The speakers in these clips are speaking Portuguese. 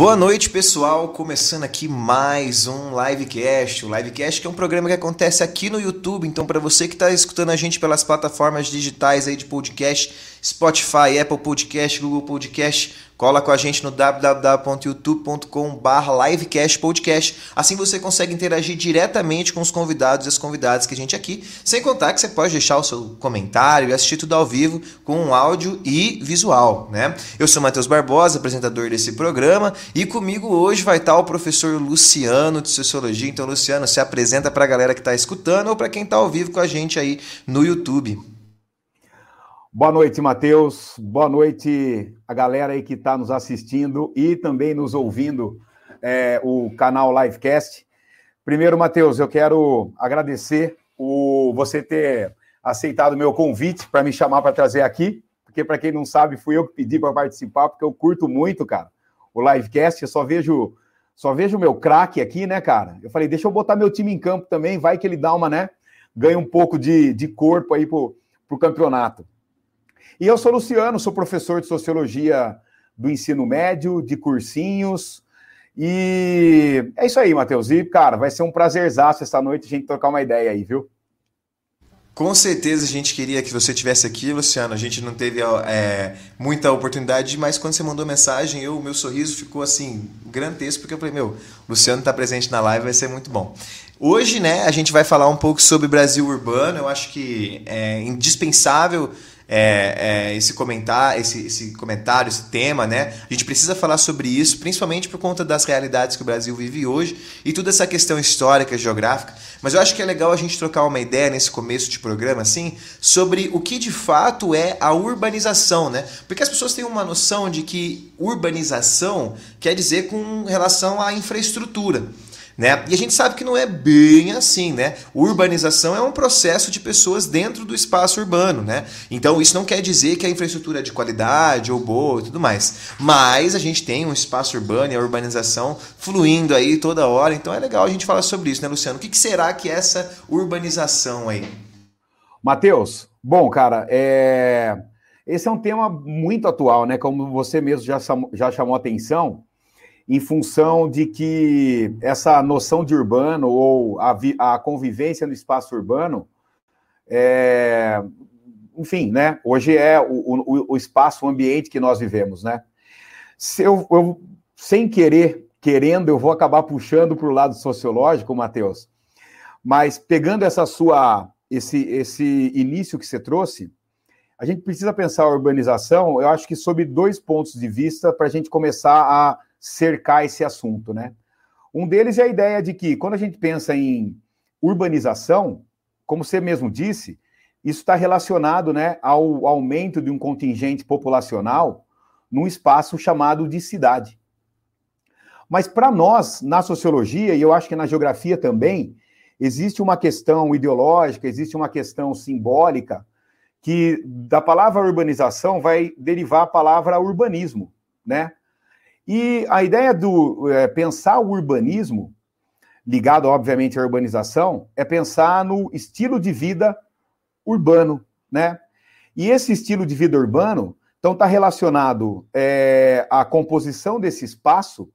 Boa noite, pessoal. Começando aqui mais um Livecast. O Livecast que é um programa que acontece aqui no YouTube. Então, para você que está escutando a gente pelas plataformas digitais aí de podcast, Spotify, Apple Podcast, Google Podcast, Cola com a gente no www.youtube.com.br livecastpodcast. Assim você consegue interagir diretamente com os convidados e as convidadas que a gente aqui. Sem contar que você pode deixar o seu comentário e assistir tudo ao vivo com áudio e visual, né? Eu sou Matheus Barbosa, apresentador desse programa, e comigo hoje vai estar o professor Luciano de Sociologia. Então, Luciano, se apresenta para a galera que está escutando ou para quem está ao vivo com a gente aí no YouTube. Boa noite, Matheus. Boa noite a galera aí que está nos assistindo e também nos ouvindo é, o canal Livecast. Primeiro, Matheus, eu quero agradecer o você ter aceitado o meu convite para me chamar para trazer aqui, porque para quem não sabe, fui eu que pedi para participar, porque eu curto muito, cara, o Livecast. Eu só vejo só vejo o meu craque aqui, né, cara? Eu falei, deixa eu botar meu time em campo também, vai que ele dá uma, né? Ganha um pouco de, de corpo aí pro, pro campeonato. E eu sou Luciano, sou professor de sociologia do ensino médio, de cursinhos. E é isso aí, Matheus. E, cara, vai ser um prazerzaço essa noite a gente trocar uma ideia aí, viu? Com certeza a gente queria que você tivesse aqui, Luciano. A gente não teve é, muita oportunidade, mas quando você mandou mensagem, eu, meu sorriso ficou assim, grandesco, porque eu falei, meu, Luciano está presente na live, vai ser muito bom. Hoje, né, a gente vai falar um pouco sobre Brasil urbano. Eu acho que é indispensável é, é, esse, comentar, esse, esse comentário, esse tema, né? A gente precisa falar sobre isso, principalmente por conta das realidades que o Brasil vive hoje e toda essa questão histórica, geográfica. Mas eu acho que é legal a gente trocar uma ideia nesse começo de programa, assim, sobre o que de fato é a urbanização, né? Porque as pessoas têm uma noção de que urbanização quer dizer com relação à infraestrutura. Né? E a gente sabe que não é bem assim, né? Urbanização é um processo de pessoas dentro do espaço urbano, né? Então isso não quer dizer que a infraestrutura é de qualidade ou boa e tudo mais. Mas a gente tem um espaço urbano e a urbanização fluindo aí toda hora, então é legal a gente falar sobre isso, né, Luciano? O que, que será que é essa urbanização aí? Matheus, bom, cara, é... esse é um tema muito atual, né? Como você mesmo já, já chamou atenção em função de que essa noção de urbano ou a, a convivência no espaço urbano, é, enfim, né? Hoje é o, o, o, espaço, o ambiente que nós vivemos, né? Se eu, eu, sem querer, querendo, eu vou acabar puxando para o lado sociológico, Matheus, mas pegando essa sua, esse, esse início que você trouxe, a gente precisa pensar a urbanização, eu acho que sob dois pontos de vista, para a gente começar a cercar esse assunto, né? Um deles é a ideia de que, quando a gente pensa em urbanização, como você mesmo disse, isso está relacionado né, ao aumento de um contingente populacional num espaço chamado de cidade. Mas para nós, na sociologia, e eu acho que na geografia também, existe uma questão ideológica, existe uma questão simbólica, que da palavra urbanização vai derivar a palavra urbanismo, né? E a ideia do é, pensar o urbanismo, ligado obviamente à urbanização, é pensar no estilo de vida urbano, né? E esse estilo de vida urbano, então, está relacionado é, à composição desse espaço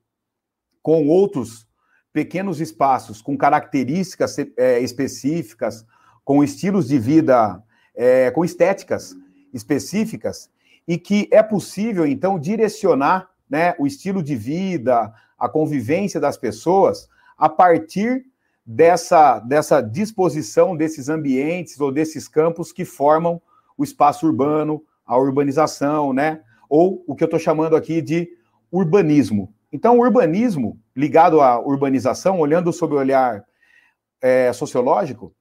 com outros pequenos espaços com características é, específicas, com estilos de vida, é, com estéticas específicas, e que é possível, então, direcionar né, o estilo de vida, a convivência das pessoas a partir dessa, dessa disposição desses ambientes ou desses campos que formam o espaço urbano, a urbanização, né? Ou o que eu estou chamando aqui de urbanismo. Então, o urbanismo, ligado à urbanização, olhando sob o olhar é, sociológico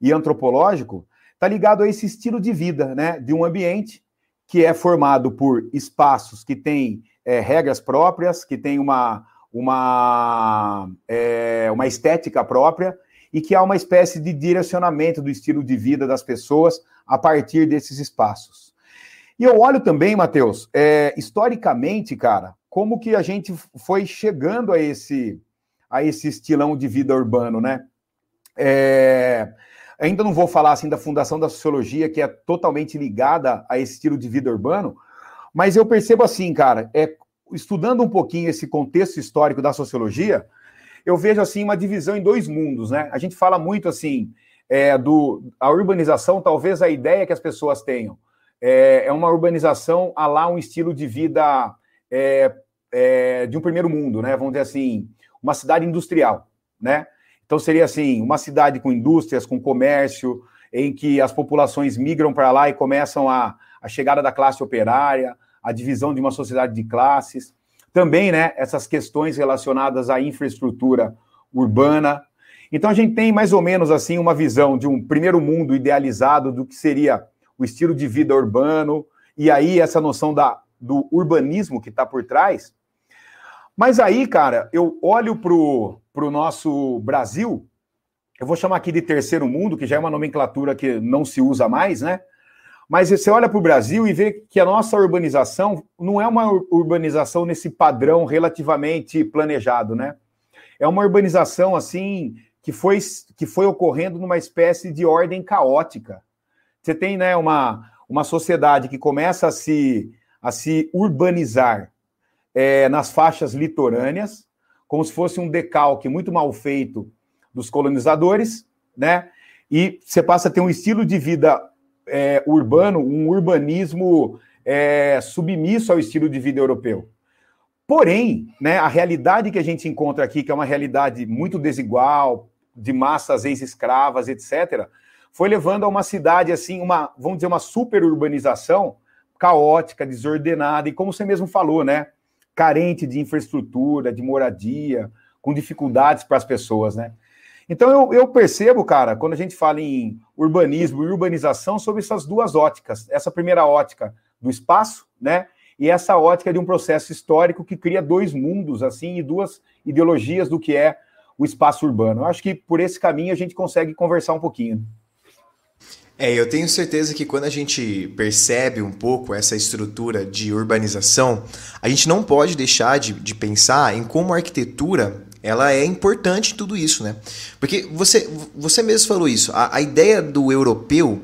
e antropológico, está ligado a esse estilo de vida, né? De um ambiente que é formado por espaços que têm é, regras próprias, que tem uma, uma, é, uma estética própria e que há uma espécie de direcionamento do estilo de vida das pessoas a partir desses espaços. E eu olho também, Matheus, é, historicamente, cara, como que a gente foi chegando a esse, a esse estilão de vida urbano, né? É, ainda não vou falar assim da fundação da sociologia, que é totalmente ligada a esse estilo de vida urbano, mas eu percebo assim, cara, é estudando um pouquinho esse contexto histórico da sociologia, eu vejo assim uma divisão em dois mundos, né? A gente fala muito assim é, do a urbanização, talvez a ideia que as pessoas tenham é, é uma urbanização a lá um estilo de vida é, é, de um primeiro mundo, né? Vamos dizer assim, uma cidade industrial, né? Então seria assim, uma cidade com indústrias, com comércio, em que as populações migram para lá e começam a, a chegada da classe operária, a divisão de uma sociedade de classes. Também, né, essas questões relacionadas à infraestrutura urbana. Então a gente tem mais ou menos assim uma visão de um primeiro mundo idealizado do que seria o estilo de vida urbano, e aí essa noção da, do urbanismo que está por trás, mas aí, cara, eu olho para o nosso Brasil, eu vou chamar aqui de terceiro mundo, que já é uma nomenclatura que não se usa mais, né? Mas você olha para o Brasil e vê que a nossa urbanização não é uma urbanização nesse padrão relativamente planejado, né? É uma urbanização assim que foi, que foi ocorrendo numa espécie de ordem caótica. Você tem né, uma, uma sociedade que começa a se, a se urbanizar é, nas faixas litorâneas, como se fosse um decalque muito mal feito dos colonizadores, né? E você passa a ter um estilo de vida é, urbano, um urbanismo é, submisso ao estilo de vida europeu. Porém, né, a realidade que a gente encontra aqui, que é uma realidade muito desigual, de massas ex-escravas, etc., foi levando a uma cidade assim, uma, vamos dizer, uma superurbanização caótica, desordenada, e como você mesmo falou, né? carente de infraestrutura, de moradia, com dificuldades para as pessoas, né? Então eu, eu, percebo, cara, quando a gente fala em urbanismo e urbanização, sobre essas duas óticas. Essa primeira ótica do espaço, né? E essa ótica de um processo histórico que cria dois mundos, assim, e duas ideologias do que é o espaço urbano. Eu acho que por esse caminho a gente consegue conversar um pouquinho. É, eu tenho certeza que quando a gente percebe um pouco essa estrutura de urbanização, a gente não pode deixar de, de pensar em como a arquitetura ela é importante em tudo isso, né? Porque você, você mesmo falou isso, a, a ideia do europeu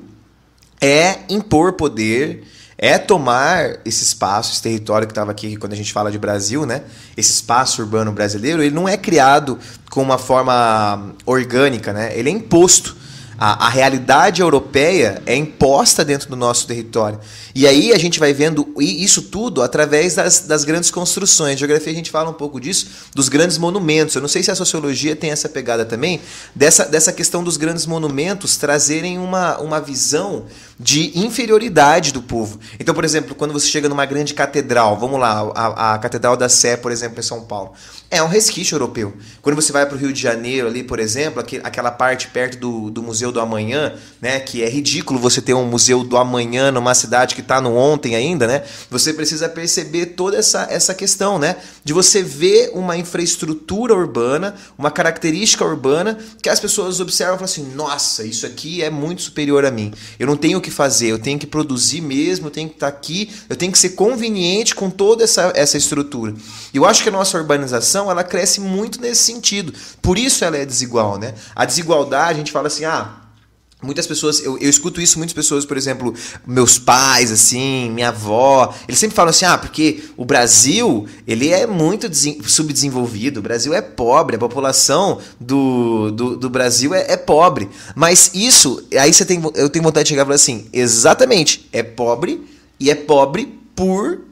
é impor poder, é tomar esse espaço, esse território que estava aqui quando a gente fala de Brasil, né? Esse espaço urbano brasileiro, ele não é criado com uma forma orgânica, né? Ele é imposto a, a realidade europeia é imposta dentro do nosso território. E aí a gente vai vendo isso tudo através das, das grandes construções. Geografia a gente fala um pouco disso, dos grandes monumentos. Eu não sei se a sociologia tem essa pegada também, dessa, dessa questão dos grandes monumentos trazerem uma, uma visão de inferioridade do povo. Então, por exemplo, quando você chega numa grande catedral, vamos lá, a, a Catedral da Sé, por exemplo, em São Paulo, é um resquício europeu. Quando você vai para o Rio de Janeiro, ali, por exemplo, aquela parte perto do, do Museu do Amanhã, né, que é ridículo você ter um Museu do Amanhã numa cidade que está no ontem ainda, né? Você precisa perceber toda essa, essa questão, né, de você ver uma infraestrutura urbana, uma característica urbana que as pessoas observam e falam assim: nossa, isso aqui é muito superior a mim. Eu não tenho que que fazer, eu tenho que produzir mesmo, eu tenho que estar tá aqui, eu tenho que ser conveniente com toda essa, essa estrutura. E eu acho que a nossa urbanização ela cresce muito nesse sentido. Por isso ela é desigual, né? A desigualdade, a gente fala assim, ah, Muitas pessoas, eu, eu escuto isso, muitas pessoas, por exemplo, meus pais, assim, minha avó, eles sempre falam assim, ah, porque o Brasil, ele é muito subdesenvolvido, o Brasil é pobre, a população do, do, do Brasil é, é, pobre. Mas isso, aí você tem, eu tenho vontade de chegar e falar assim, exatamente, é pobre e é pobre por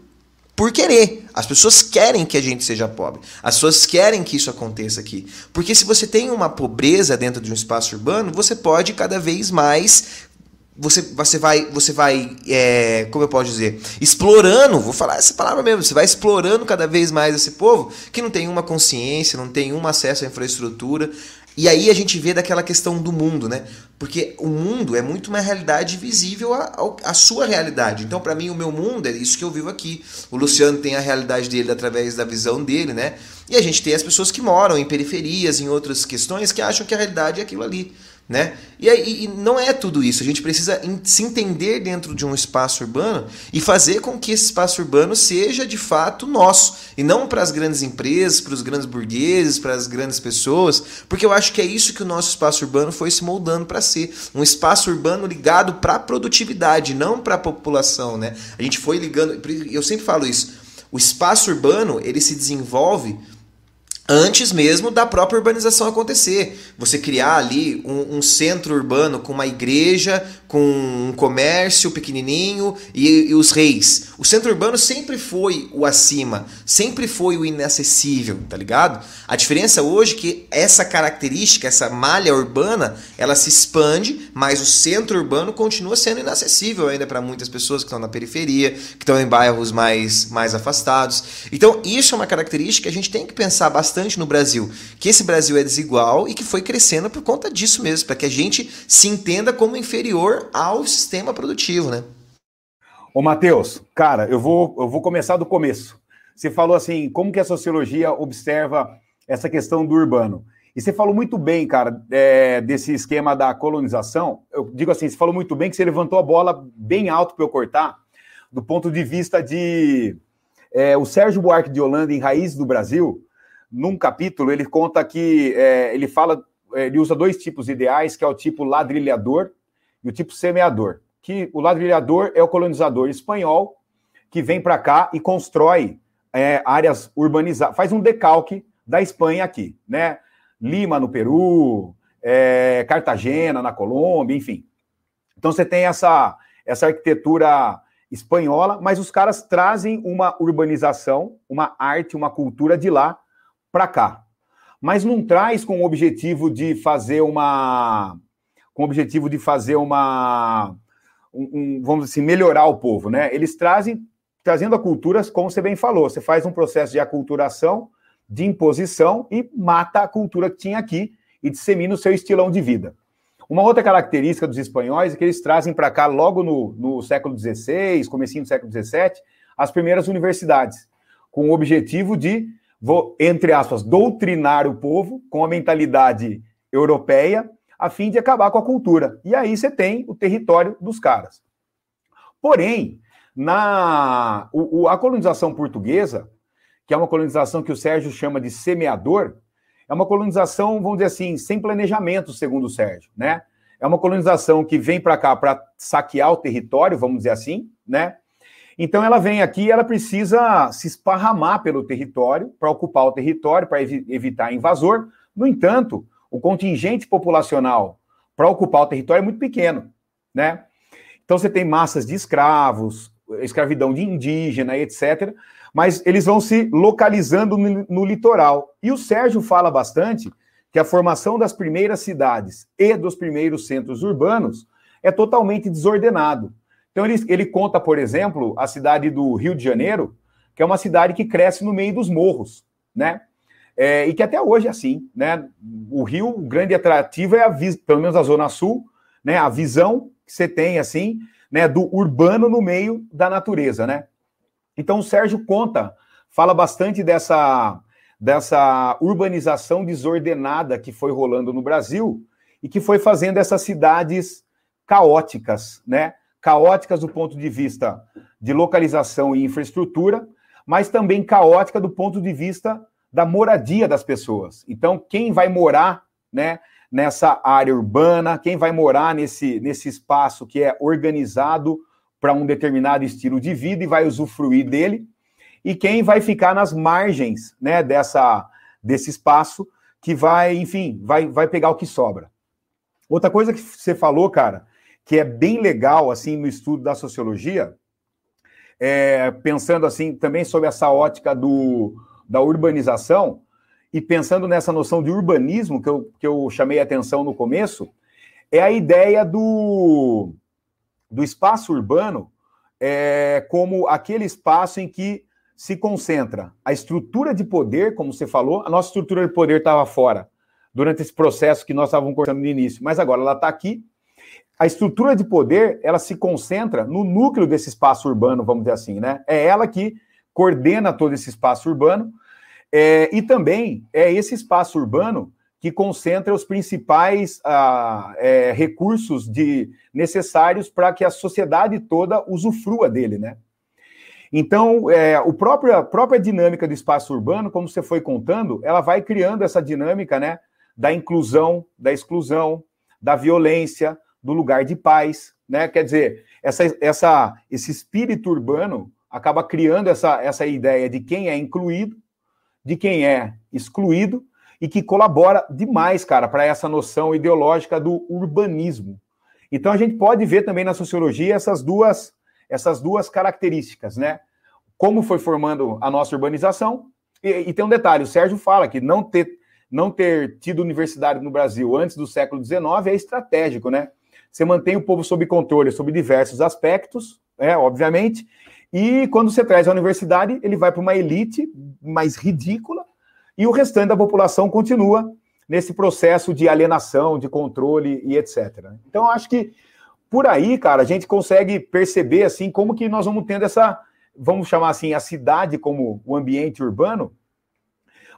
por querer. As pessoas querem que a gente seja pobre. As pessoas querem que isso aconteça aqui. Porque se você tem uma pobreza dentro de um espaço urbano, você pode cada vez mais você, você vai, você vai é, como eu posso dizer, explorando, vou falar essa palavra mesmo, você vai explorando cada vez mais esse povo que não tem uma consciência, não tem um acesso à infraestrutura. E aí a gente vê daquela questão do mundo, né? Porque o mundo é muito uma realidade visível à, sua realidade. Então, para mim, o meu mundo é isso que eu vivo aqui. O Luciano tem a realidade dele através da visão dele, né? E a gente tem as pessoas que moram em periferias, em outras questões, que acham que a realidade é aquilo ali né? E, aí, e não é tudo isso. A gente precisa se entender dentro de um espaço urbano e fazer com que esse espaço urbano seja de fato nosso e não para as grandes empresas, para os grandes burgueses, para as grandes pessoas, porque eu acho que é isso que o nosso espaço urbano foi se moldando para ser um espaço urbano ligado para a produtividade, não para a população, né? A gente foi ligando. Eu sempre falo isso. o espaço urbano ele se desenvolve antes mesmo da própria urbanização acontecer. Você criar ali um, um, centro urbano com uma igreja, com um comércio pequenininho e, e, os reis. O centro urbano sempre foi o acima, sempre foi o inacessível, tá ligado? A diferença hoje é que essa característica, essa malha urbana, ela se expande, mas o centro urbano continua sendo inacessível ainda para muitas pessoas que estão na periferia, que estão em bairros mais, mais afastados. Então, isso é uma característica que a gente tem que pensar bastante no Brasil, que esse Brasil é desigual e que foi crescendo por conta disso mesmo, para que a gente se entenda como inferior ao sistema produtivo, né? Ô, Matheus, cara, eu vou, eu vou começar do começo. Você falou assim, como que a sociologia observa essa questão do urbano? E você falou muito bem, cara, é, desse esquema da colonização. Eu digo assim, você falou muito bem que você levantou a bola bem alto para eu cortar, do ponto de vista de é, o Sérgio Buarque de Holanda em Raiz do Brasil, num capítulo ele conta que é, ele fala, é, ele usa dois tipos ideais, que é o tipo ladrilhador e o tipo semeador. Que o ladrilhador é o colonizador espanhol que vem para cá e constrói é, áreas urbanizadas, faz um decalque da Espanha aqui, né? Lima no Peru, é, Cartagena na Colômbia, enfim. Então você tem essa, essa arquitetura espanhola, mas os caras trazem uma urbanização, uma arte, uma cultura de lá para cá. Mas não traz com o objetivo de fazer uma com o objetivo de fazer uma um, um, vamos assim, melhorar o povo, né? Eles trazem trazendo a cultura, como você bem falou, você faz um processo de aculturação, de imposição e mata a cultura que tinha aqui e dissemina o seu estilão de vida. Uma outra característica dos espanhóis é que eles trazem para cá, logo no, no século XVI, comecinho do século XVII, as primeiras universidades, com o objetivo de, vou, entre aspas, doutrinar o povo com a mentalidade europeia, a fim de acabar com a cultura. E aí você tem o território dos caras. Porém, na o, o, a colonização portuguesa, que é uma colonização que o Sérgio chama de semeador, é uma colonização, vamos dizer assim, sem planejamento, segundo o Sérgio, né? É uma colonização que vem para cá para saquear o território, vamos dizer assim, né? Então ela vem aqui e ela precisa se esparramar pelo território para ocupar o território, para evi evitar invasor. No entanto, o contingente populacional para ocupar o território é muito pequeno, né? Então você tem massas de escravos, escravidão de indígena, etc. Mas eles vão se localizando no, no, litoral. E o Sérgio fala bastante que a formação das primeiras cidades e dos primeiros centros urbanos é totalmente desordenado. Então ele, ele conta, por exemplo, a cidade do Rio de Janeiro, que é uma cidade que cresce no meio dos morros, né? É, e que até hoje é assim, né? O Rio, o grande atrativo é a pelo menos a Zona Sul, né? A visão que você tem assim né, do urbano no meio da natureza, né? Então o Sérgio conta, fala bastante dessa dessa urbanização desordenada que foi rolando no Brasil e que foi fazendo essas cidades caóticas, né? Caóticas do ponto de vista de localização e infraestrutura, mas também caótica do ponto de vista da moradia das pessoas. Então, quem vai morar, né, nessa área urbana, quem vai morar nesse, nesse espaço que é organizado para um determinado estilo de vida e vai usufruir dele, e quem vai ficar nas margens né, dessa, desse espaço que vai, enfim, vai, vai pegar o que sobra. Outra coisa que você falou, cara, que é bem legal assim no estudo da sociologia, é, pensando assim também sobre essa ótica do, da urbanização, e pensando nessa noção de urbanismo que eu, que eu chamei atenção no começo, é a ideia do, do espaço urbano é, como aquele espaço em que se concentra a estrutura de poder, como você falou, a nossa estrutura de poder estava fora durante esse processo que nós estávamos conversando no início, mas agora ela está aqui. A estrutura de poder, ela se concentra no núcleo desse espaço urbano, vamos dizer assim, né? É ela que coordena todo esse espaço urbano, é, e também é esse espaço urbano que concentra os principais ah, é, recursos de, necessários para que a sociedade toda usufrua dele, né? Então, é, o próprio, a própria dinâmica do espaço urbano, como você foi contando, ela vai criando essa dinâmica, né, da inclusão, da exclusão, da violência, do lugar de paz, né? Quer dizer, essa, essa, esse espírito urbano acaba criando essa, essa ideia de quem é incluído, de quem é excluído, e que colabora demais, cara, para essa noção ideológica do urbanismo. Então a gente pode ver também na sociologia essas duas, essas duas características, né? Como foi formando a nossa urbanização, e, e tem um detalhe, o Sérgio fala que não ter, não ter tido universidade no Brasil antes do século XIX é estratégico, né? Você mantém o povo sob controle sobre diversos aspectos, é, obviamente, e quando você traz a universidade, ele vai para uma elite mais ridícula, e o restante da população continua nesse processo de alienação, de controle e etc. Então, acho que por aí, cara, a gente consegue perceber assim como que nós vamos tendo essa, vamos chamar assim, a cidade como o ambiente urbano,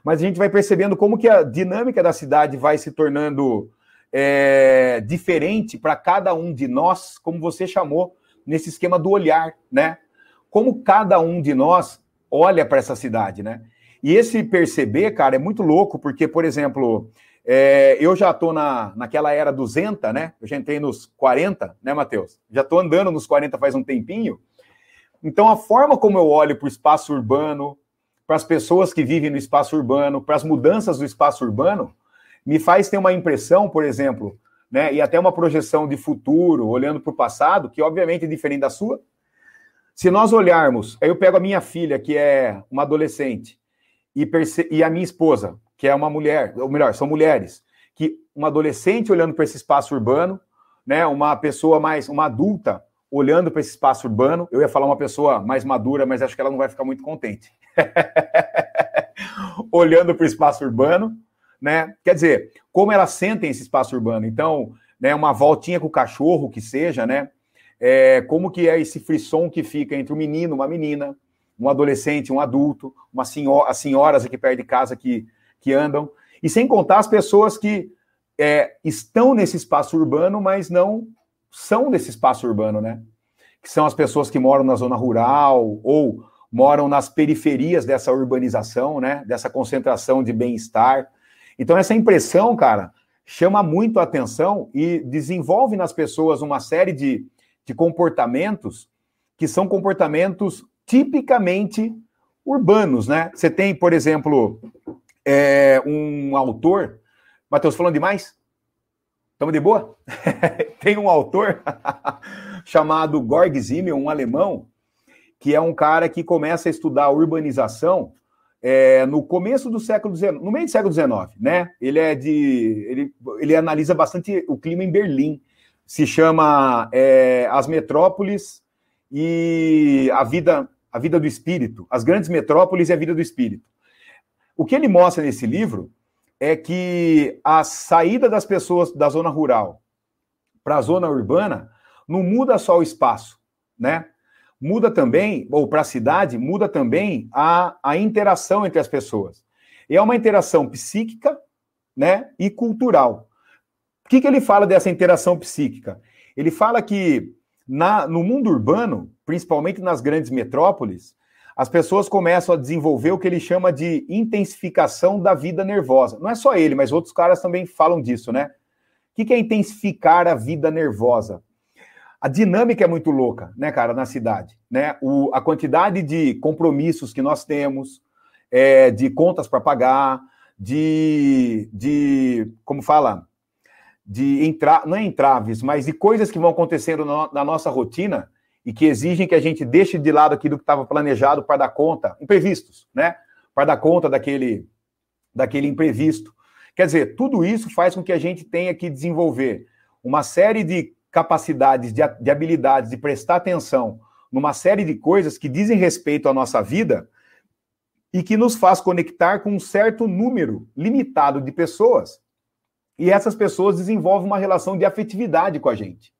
mas a gente vai percebendo como que a dinâmica da cidade vai se tornando é, diferente para cada um de nós, como você chamou nesse esquema do olhar, né? Como cada um de nós olha para essa cidade, né? E esse perceber, cara, é muito louco, porque, por exemplo, é, eu já estou na, naquela era 200, né? Eu já entrei nos 40, né, Matheus? Já estou andando nos 40 faz um tempinho. Então, a forma como eu olho para o espaço urbano, para as pessoas que vivem no espaço urbano, para as mudanças do espaço urbano, me faz ter uma impressão, por exemplo, né, e até uma projeção de futuro, olhando para o passado, que obviamente é diferente da sua. Se nós olharmos, aí eu pego a minha filha, que é uma adolescente, e, e a minha esposa, que é uma mulher, ou melhor, são mulheres, que uma adolescente olhando para esse espaço urbano, né, uma pessoa mais, uma adulta olhando para esse espaço urbano, eu ia falar uma pessoa mais madura, mas acho que ela não vai ficar muito contente. olhando para o espaço urbano, né? Quer dizer, como elas sentem esse espaço urbano. Então, né, uma voltinha com o cachorro, que seja, né? É, como que é esse frisson que fica entre um menino, uma menina, um adolescente, um adulto, uma senhora, as senhoras aqui perto de casa que, que andam, e sem contar as pessoas que é, estão nesse espaço urbano, mas não são desse espaço urbano, né? Que são as pessoas que moram na zona rural ou moram nas periferias dessa urbanização, né? Dessa concentração de bem-estar. Então, essa impressão, cara, chama muito a atenção e desenvolve nas pessoas uma série de, de comportamentos que são comportamentos tipicamente urbanos, né? Você tem, por exemplo, é, um autor. Matheus, falando demais? Estamos de boa? tem um autor chamado Georg Simmel, um alemão, que é um cara que começa a estudar urbanização é, no começo do século XIX, no meio do século XIX, né? Ele é de. Ele, ele analisa bastante o clima em Berlim. Se chama é, As Metrópoles e a vida, a vida do espírito, as grandes metrópoles e a vida do espírito. O que ele mostra nesse livro é que a saída das pessoas da zona rural para a zona urbana não muda só o espaço, né? Muda também, ou para a cidade, muda também a, a interação entre as pessoas. E é uma interação psíquica né, e cultural. O que, que ele fala dessa interação psíquica? Ele fala que na, no mundo urbano, principalmente nas grandes metrópoles, as pessoas começam a desenvolver o que ele chama de intensificação da vida nervosa. Não é só ele, mas outros caras também falam disso, né? O que, é intensificar a vida nervosa? A dinâmica é muito louca, né, cara, na cidade, né? O, a quantidade de compromissos que nós temos, é, de contas para pagar, de, de, como fala, de entrar, não é entraves, mas de coisas que vão acontecendo na, na nossa rotina e que exigem que a gente deixe de lado aquilo que estava planejado para dar conta, imprevistos, né? Para dar conta daquele, daquele imprevisto. Quer dizer, tudo isso faz com que a gente tenha que desenvolver uma série de capacidades, de, de habilidades, de prestar atenção numa série de coisas que dizem respeito à nossa vida e que nos faz conectar com um certo número limitado de pessoas. E essas pessoas desenvolvem uma relação de afetividade com a gente,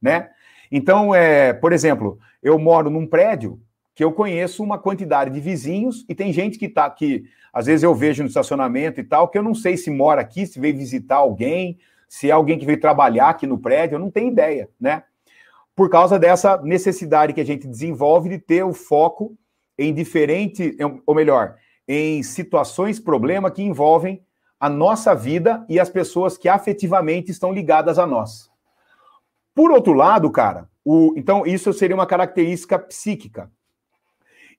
né? Então, é, por exemplo, eu moro num prédio que eu conheço uma quantidade de vizinhos e tem gente que tá aqui, às vezes eu vejo no estacionamento e tal, que eu não sei se mora aqui, se veio visitar alguém, se é alguém que veio trabalhar aqui no prédio, eu não tenho ideia, né? Por causa dessa necessidade que a gente desenvolve de ter o foco em diferente, ou melhor, em situações, problema que envolvem a nossa vida e as pessoas que afetivamente estão ligadas a nós. Por outro lado, cara, o, então isso seria uma característica psíquica.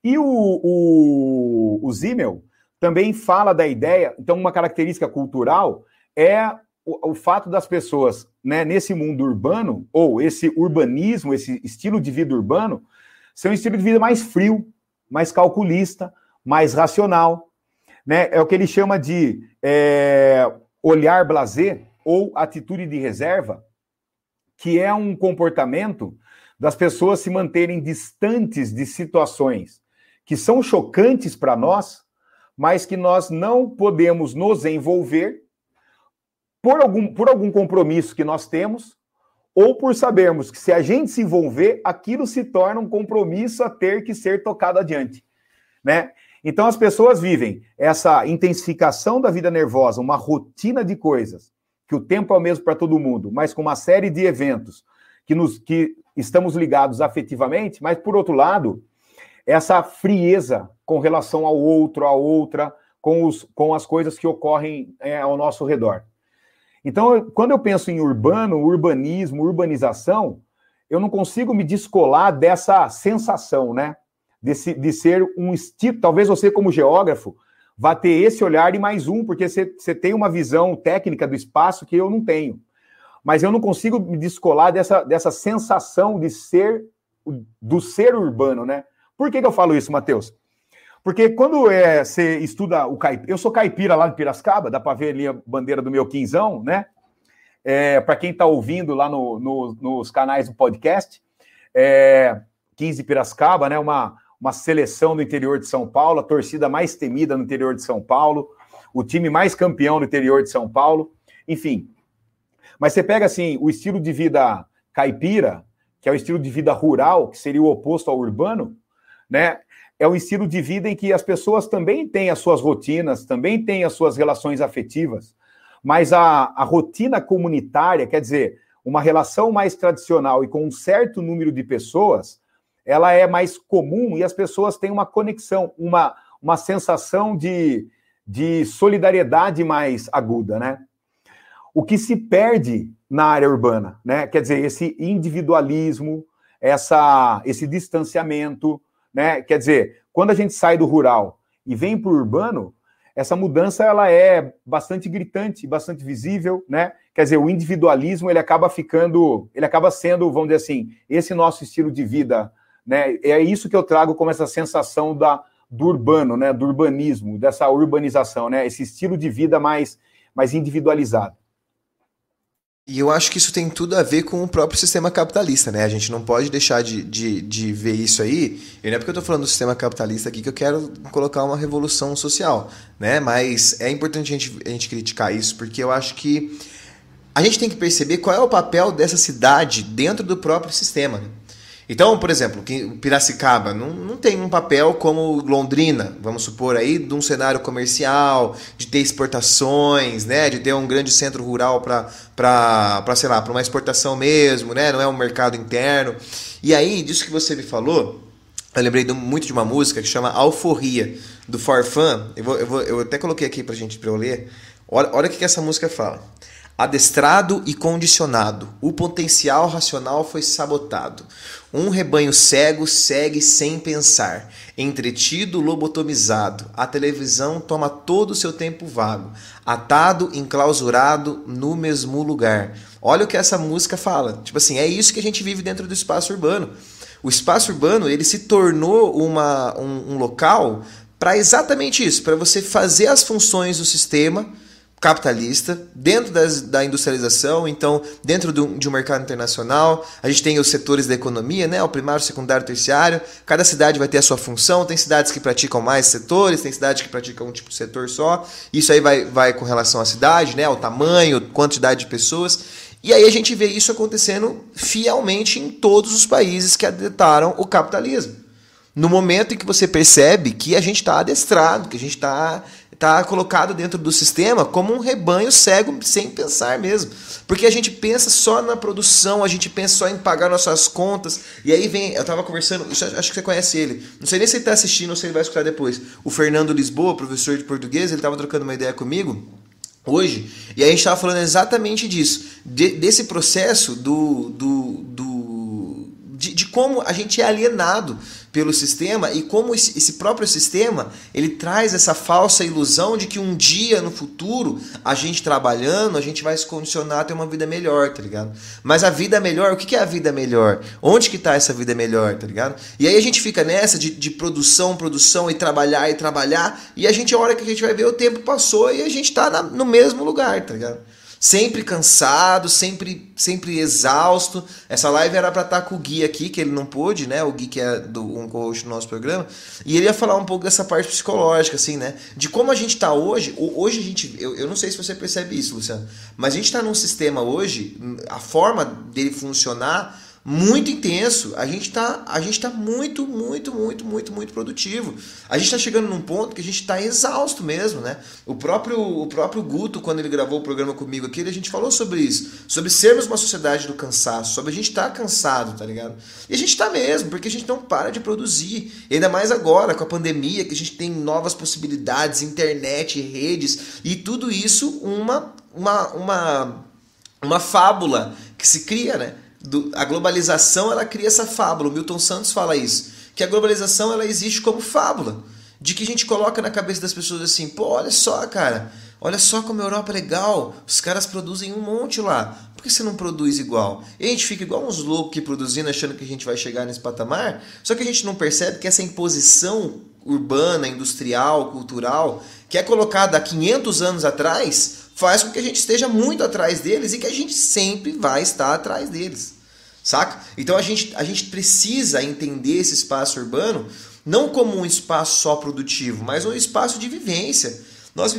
E o, o, o Zimmel também fala da ideia, então uma característica cultural é o, o fato das pessoas, né, nesse mundo urbano, ou esse urbanismo, esse estilo de vida urbano, ser um estilo de vida mais frio, mais calculista, mais racional. Né? É o que ele chama de é, olhar blazer ou atitude de reserva, que é um comportamento das pessoas se manterem distantes de situações que são chocantes para nós, mas que nós não podemos nos envolver por algum, por algum compromisso que nós temos, ou por sabermos que se a gente se envolver, aquilo se torna um compromisso a ter que ser tocado adiante, né? Então as pessoas vivem essa intensificação da vida nervosa, uma rotina de coisas, que o tempo é o mesmo para todo mundo, mas com uma série de eventos que nos que estamos ligados afetivamente, mas por outro lado, essa frieza com relação ao outro, à outra, com, os, com as coisas que ocorrem é, ao nosso redor. Então, quando eu penso em urbano, urbanismo, urbanização, eu não consigo me descolar dessa sensação, né? De ser um estilo. Talvez você, como geógrafo, vá ter esse olhar e mais um, porque você, você tem uma visão técnica do espaço que eu não tenho. Mas eu não consigo me descolar dessa, dessa sensação de ser, do ser urbano, né? Por que, que eu falo isso, Matheus? Porque quando é, você estuda o caipira, eu sou caipira lá de Piracicaba, dá para ver ali a bandeira do meu quinzão, né? É, para quem está ouvindo lá no, no, nos canais do podcast, é, 15 Piracicaba, né? Uma, uma seleção do interior de São Paulo, a torcida mais temida no interior de São Paulo, o time mais campeão no interior de São Paulo, enfim. Mas você pega assim o estilo de vida caipira, que é o estilo de vida rural, que seria o oposto ao urbano, né? É um estilo de vida em que as pessoas também têm as suas rotinas, também têm as suas relações afetivas, mas a, a rotina comunitária, quer dizer, uma relação mais tradicional e com um certo número de pessoas, ela é mais comum e as pessoas têm uma conexão, uma, uma sensação de, de solidariedade mais aguda, né? O que se perde na área urbana, né? Quer dizer, esse individualismo, essa, esse distanciamento, né? Quer dizer, quando a gente sai do rural e vem para o urbano, essa mudança ela é bastante gritante, bastante visível, né? Quer dizer, o individualismo ele acaba ficando, ele acaba sendo, vamos dizer assim, esse nosso estilo de vida, né? É isso que eu trago como essa sensação da do urbano, né? Do urbanismo, dessa urbanização, né? Esse estilo de vida mais mais individualizado. E eu acho que isso tem tudo a ver com o próprio sistema capitalista, né? A gente não pode deixar de, de, de ver isso aí. E não é porque eu estou falando do sistema capitalista aqui que eu quero colocar uma revolução social, né? Mas é importante a gente, a gente criticar isso, porque eu acho que a gente tem que perceber qual é o papel dessa cidade dentro do próprio sistema. Então, por exemplo, Piracicaba não, não tem um papel como Londrina, vamos supor aí, de um cenário comercial, de ter exportações, né, de ter um grande centro rural para, sei lá, para uma exportação mesmo, né, não é um mercado interno. E aí, disso que você me falou, eu lembrei muito de uma música que chama Alforria, do Forfã. Eu, vou, eu, vou, eu até coloquei aqui para gente para eu ler. Olha, olha o que, que essa música fala. Adestrado e condicionado, o potencial racional foi sabotado. Um rebanho cego segue sem pensar. Entretido, lobotomizado, a televisão toma todo o seu tempo vago, atado, enclausurado no mesmo lugar. Olha o que essa música fala. Tipo assim, é isso que a gente vive dentro do espaço urbano. O espaço urbano ele se tornou uma, um, um local para exatamente isso, para você fazer as funções do sistema capitalista, dentro das, da industrialização, então dentro do, de um mercado internacional, a gente tem os setores da economia, né, o primário, o secundário, o terciário, cada cidade vai ter a sua função, tem cidades que praticam mais setores, tem cidades que praticam um tipo de setor só, isso aí vai, vai com relação à cidade, né, o tamanho, quantidade de pessoas, e aí a gente vê isso acontecendo fielmente em todos os países que adetaram o capitalismo. No momento em que você percebe que a gente está adestrado, que a gente está tá colocado dentro do sistema como um rebanho cego sem pensar mesmo. Porque a gente pensa só na produção, a gente pensa só em pagar nossas contas. E aí vem, eu tava conversando, acho que você conhece ele. Não sei nem se ele tá assistindo ou se ele vai escutar depois. O Fernando Lisboa, professor de português, ele tava trocando uma ideia comigo hoje. E aí a gente tava falando exatamente disso, de, desse processo do, do, do de, de como a gente é alienado pelo sistema e como esse próprio sistema ele traz essa falsa ilusão de que um dia no futuro a gente trabalhando a gente vai se condicionar a ter uma vida melhor, tá ligado? Mas a vida melhor, o que é a vida melhor? Onde que tá essa vida melhor, tá ligado? E aí a gente fica nessa de, de produção, produção e trabalhar e trabalhar e a gente a hora que a gente vai ver o tempo passou e a gente tá no mesmo lugar, tá ligado? Sempre cansado, sempre sempre exausto. Essa live era para estar tá com o Gui aqui, que ele não pôde, né? O Gui que é do, um coach do nosso programa. E ele ia falar um pouco dessa parte psicológica, assim, né? De como a gente está hoje. Hoje a gente. Eu, eu não sei se você percebe isso, Luciano. Mas a gente está num sistema hoje, a forma dele funcionar muito intenso. A gente está a gente tá muito, muito, muito, muito, muito produtivo. A gente está chegando num ponto que a gente está exausto mesmo, né? O próprio, o próprio Guto, quando ele gravou o programa comigo aqui, a gente falou sobre isso. Sobre sermos uma sociedade do cansaço, sobre a gente estar tá cansado, tá ligado? E a gente está mesmo, porque a gente não para de produzir. Ainda mais agora, com a pandemia, que a gente tem novas possibilidades, internet, redes, e tudo isso uma, uma, uma, uma fábula que se cria, né? Do, a globalização ela cria essa fábula. O Milton Santos fala isso, que a globalização ela existe como fábula, de que a gente coloca na cabeça das pessoas assim, pô, olha só, cara, olha só como a Europa é legal, os caras produzem um monte lá, por que você não produz igual? E a gente fica igual uns loucos que produzindo, achando que a gente vai chegar nesse patamar, só que a gente não percebe que essa imposição urbana, industrial, cultural, que é colocada há 500 anos atrás, faz com que a gente esteja muito atrás deles e que a gente sempre vai estar atrás deles. Saca? Então a gente, a gente precisa entender esse espaço urbano não como um espaço só produtivo, mas um espaço de vivência. Nós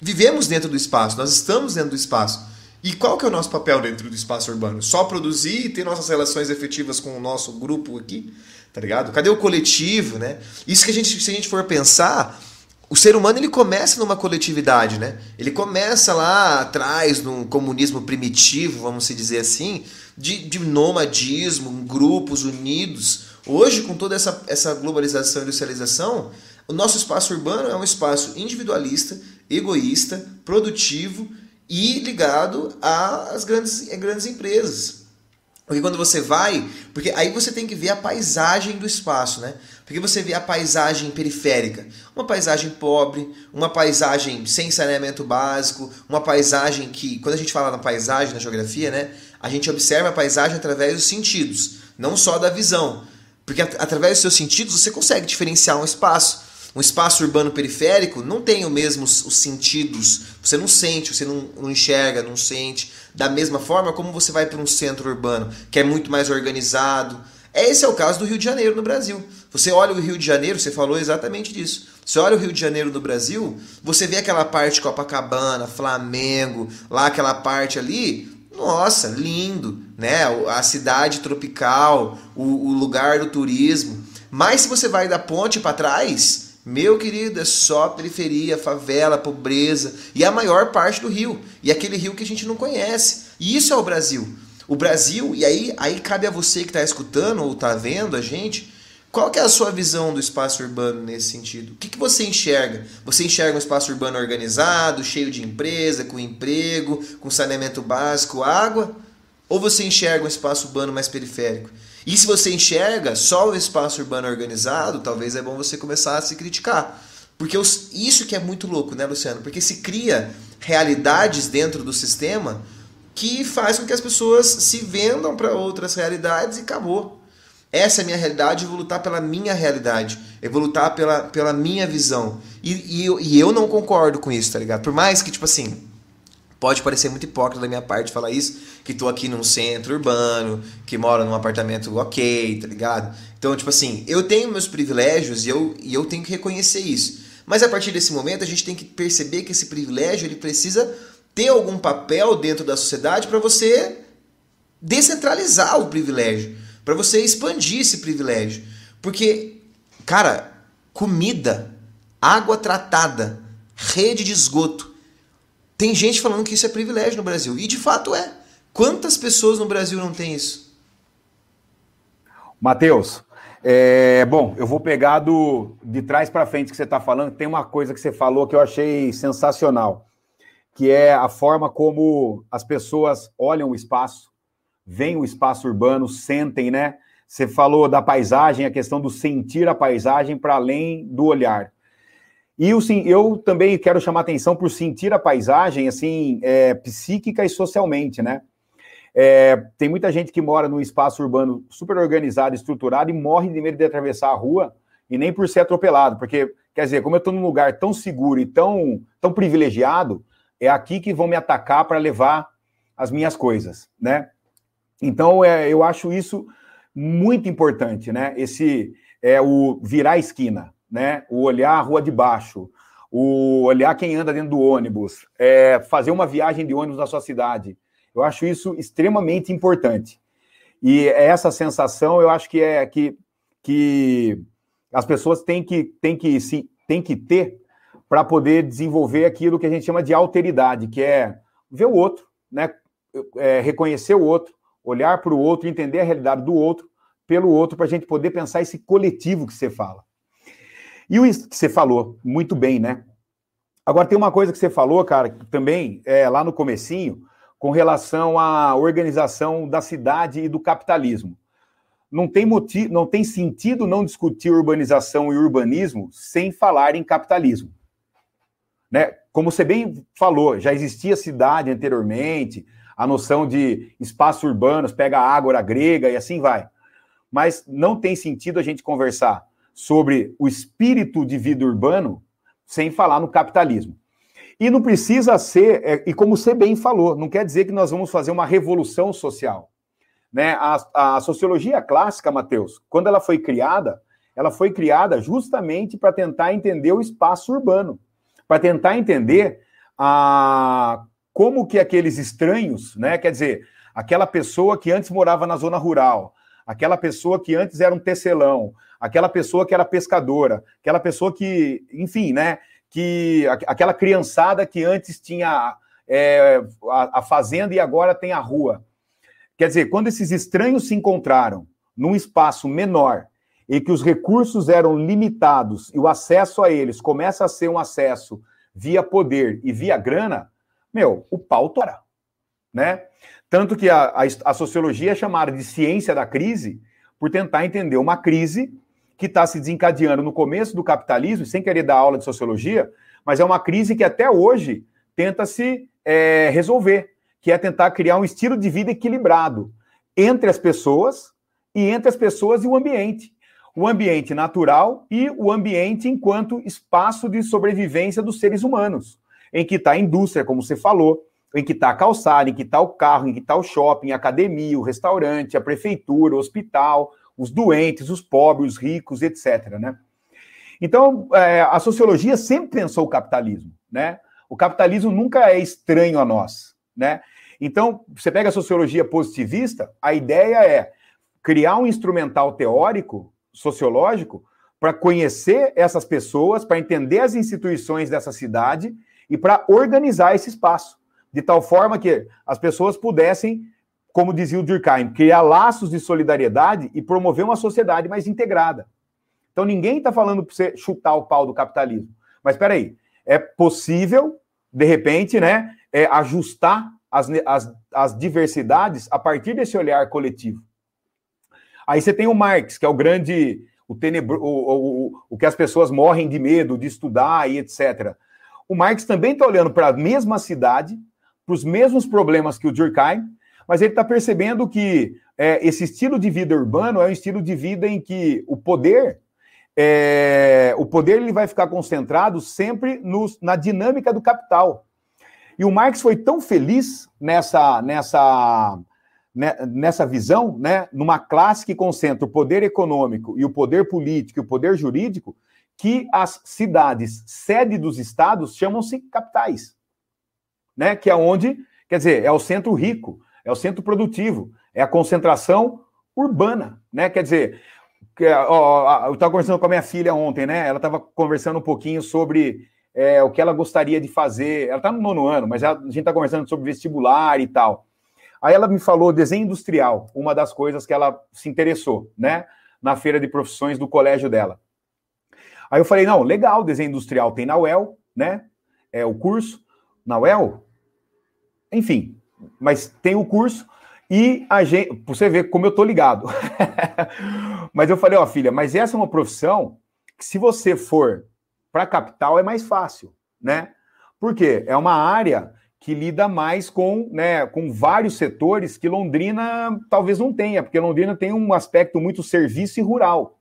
vivemos dentro do espaço, nós estamos dentro do espaço. E qual que é o nosso papel dentro do espaço urbano? Só produzir e ter nossas relações efetivas com o nosso grupo aqui? Tá ligado? Cadê o coletivo, né? Isso que a gente, se a gente for pensar, o ser humano ele começa numa coletividade, né? Ele começa lá atrás, num comunismo primitivo, vamos se dizer assim, de, de nomadismo, grupos unidos. Hoje, com toda essa, essa globalização e industrialização, o nosso espaço urbano é um espaço individualista, egoísta, produtivo e ligado às grandes, às grandes empresas. Porque quando você vai, porque aí você tem que ver a paisagem do espaço, né? Porque você vê a paisagem periférica, uma paisagem pobre, uma paisagem sem saneamento básico, uma paisagem que, quando a gente fala na paisagem, na geografia, né? A gente observa a paisagem através dos sentidos, não só da visão. Porque através dos seus sentidos você consegue diferenciar um espaço. Um espaço urbano periférico não tem os mesmos os sentidos. Você não sente, você não, não enxerga, não sente da mesma forma como você vai para um centro urbano, que é muito mais organizado. Esse é o caso do Rio de Janeiro no Brasil. Você olha o Rio de Janeiro, você falou exatamente disso. Você olha o Rio de Janeiro no Brasil, você vê aquela parte Copacabana, Flamengo, lá aquela parte ali, nossa, lindo, né? A cidade tropical, o, o lugar do turismo. Mas se você vai da ponte para trás, meu querido, é só periferia, favela, pobreza e a maior parte do rio. E aquele rio que a gente não conhece. E isso é o Brasil. O Brasil, e aí, aí cabe a você que está escutando ou está vendo a gente, qual que é a sua visão do espaço urbano nesse sentido? O que, que você enxerga? Você enxerga um espaço urbano organizado, cheio de empresa, com emprego, com saneamento básico, água? Ou você enxerga um espaço urbano mais periférico? E se você enxerga só o espaço urbano organizado, talvez é bom você começar a se criticar. Porque os, isso que é muito louco, né, Luciano? Porque se cria realidades dentro do sistema que faz com que as pessoas se vendam para outras realidades e acabou. Essa é a minha realidade, eu vou lutar pela minha realidade. Eu vou lutar pela, pela minha visão. E, e, e eu não concordo com isso, tá ligado? Por mais que, tipo assim, Pode parecer muito hipócrita da minha parte falar isso, que tô aqui num centro urbano, que moro num apartamento ok, tá ligado? Então, tipo assim, eu tenho meus privilégios e eu, e eu tenho que reconhecer isso. Mas a partir desse momento, a gente tem que perceber que esse privilégio ele precisa ter algum papel dentro da sociedade para você descentralizar o privilégio, para você expandir esse privilégio. Porque, cara, comida, água tratada, rede de esgoto, tem gente falando que isso é privilégio no Brasil. E de fato é. Quantas pessoas no Brasil não têm isso? Matheus, é, bom, eu vou pegar do de trás para frente que você está falando. Tem uma coisa que você falou que eu achei sensacional, que é a forma como as pessoas olham o espaço, veem o espaço urbano, sentem, né? Você falou da paisagem, a questão do sentir a paisagem para além do olhar. E o, sim, eu também quero chamar atenção por sentir a paisagem, assim, é, psíquica e socialmente, né? É, tem muita gente que mora num espaço urbano super organizado, estruturado e morre de medo de atravessar a rua e nem por ser atropelado, porque, quer dizer, como eu estou num lugar tão seguro e tão, tão privilegiado, é aqui que vão me atacar para levar as minhas coisas, né? Então, é, eu acho isso muito importante, né? Esse é o virar a esquina, né? O olhar a rua de baixo, o olhar quem anda dentro do ônibus, é, fazer uma viagem de ônibus na sua cidade. Eu acho isso extremamente importante. E essa sensação, eu acho que é que, que as pessoas têm que, têm que, se, têm que ter para poder desenvolver aquilo que a gente chama de alteridade, que é ver o outro, né? É, reconhecer o outro, olhar para o outro, entender a realidade do outro, pelo outro, para a gente poder pensar esse coletivo que você fala. E o que você falou, muito bem, né? Agora tem uma coisa que você falou, cara, também, é, lá no comecinho, com relação à organização da cidade e do capitalismo. Não tem, motivo, não tem sentido não discutir urbanização e urbanismo sem falar em capitalismo. Né? Como você bem falou, já existia cidade anteriormente, a noção de espaços urbanos, pega a ágora grega e assim vai. Mas não tem sentido a gente conversar sobre o espírito de vida urbano sem falar no capitalismo. E não precisa ser, é, e como você bem falou, não quer dizer que nós vamos fazer uma revolução social. Né? A, a sociologia clássica, Matheus, quando ela foi criada, ela foi criada justamente para tentar entender o espaço urbano, para tentar entender a, como que aqueles estranhos, né? Quer dizer, aquela pessoa que antes morava na zona rural, aquela pessoa que antes era um tecelão, aquela pessoa que era pescadora, aquela pessoa que, enfim, né? Que aquela criançada que antes tinha é, a, a fazenda e agora tem a rua. Quer dizer, quando esses estranhos se encontraram num espaço menor e que os recursos eram limitados e o acesso a eles começa a ser um acesso via poder e via grana, meu, o pau tora, né? Tanto que a, a, a sociologia é chamada de ciência da crise por tentar entender uma crise que está se desencadeando no começo do capitalismo, sem querer dar aula de sociologia, mas é uma crise que até hoje tenta se é, resolver, que é tentar criar um estilo de vida equilibrado entre as pessoas e entre as pessoas e o ambiente. O ambiente natural e o ambiente enquanto espaço de sobrevivência dos seres humanos em que está a indústria, como você falou, em que está a calçada, em que está o carro, em que está o shopping, a academia, o restaurante, a prefeitura, o hospital, os doentes, os pobres, os ricos, etc. Né? Então, é, a sociologia sempre pensou o capitalismo. Né? O capitalismo nunca é estranho a nós. Né? Então, você pega a sociologia positivista, a ideia é criar um instrumental teórico, sociológico, para conhecer essas pessoas, para entender as instituições dessa cidade e para organizar esse espaço, de tal forma que as pessoas pudessem, como dizia o Durkheim, criar laços de solidariedade e promover uma sociedade mais integrada. Então ninguém está falando para você chutar o pau do capitalismo. Mas espera aí, é possível, de repente, né, é, ajustar as, as, as diversidades a partir desse olhar coletivo. Aí você tem o Marx, que é o grande, o, tenebro, o, o, o que as pessoas morrem de medo de estudar e etc. O Marx também está olhando para a mesma cidade, para os mesmos problemas que o Durkheim, mas ele está percebendo que é, esse estilo de vida urbano é um estilo de vida em que o poder é, o poder ele vai ficar concentrado sempre no, na dinâmica do capital. E o Marx foi tão feliz nessa, nessa, né, nessa visão, né, numa classe que concentra o poder econômico e o poder político e o poder jurídico, que as cidades sede dos estados chamam-se capitais, né? Que é onde, quer dizer, é o centro rico, é o centro produtivo, é a concentração urbana, né? Quer dizer, eu estava conversando com a minha filha ontem, né? Ela estava conversando um pouquinho sobre é, o que ela gostaria de fazer. Ela está no nono ano, mas a gente está conversando sobre vestibular e tal. Aí ela me falou desenho industrial, uma das coisas que ela se interessou, né? Na feira de profissões do colégio dela. Aí eu falei, não, legal, desenho industrial tem na UEL, né? É o curso. Na UEL? Enfim, mas tem o curso. E a gente, você ver como eu tô ligado. mas eu falei, ó, filha, mas essa é uma profissão que se você for para capital é mais fácil, né? Por quê? É uma área que lida mais com, né, com vários setores que Londrina talvez não tenha, porque Londrina tem um aspecto muito serviço e rural.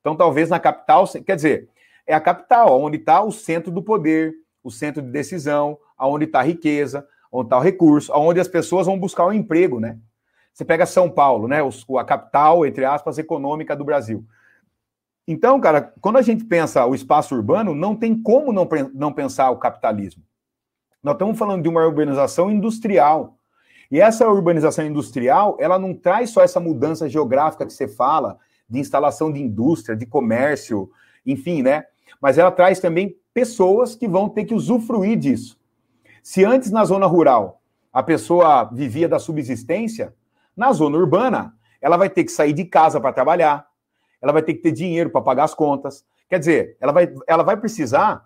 Então, talvez na capital, quer dizer, é a capital, onde está o centro do poder, o centro de decisão, aonde está a riqueza, onde está o recurso, aonde as pessoas vão buscar um emprego, né? Você pega São Paulo, né? A capital, entre aspas, econômica do Brasil. Então, cara, quando a gente pensa o espaço urbano, não tem como não pensar o capitalismo. Nós estamos falando de uma urbanização industrial. E essa urbanização industrial, ela não traz só essa mudança geográfica que você fala, de instalação de indústria, de comércio, enfim, né? Mas ela traz também pessoas que vão ter que usufruir disso. Se antes na zona rural a pessoa vivia da subsistência, na zona urbana ela vai ter que sair de casa para trabalhar, ela vai ter que ter dinheiro para pagar as contas. Quer dizer, ela vai, ela vai precisar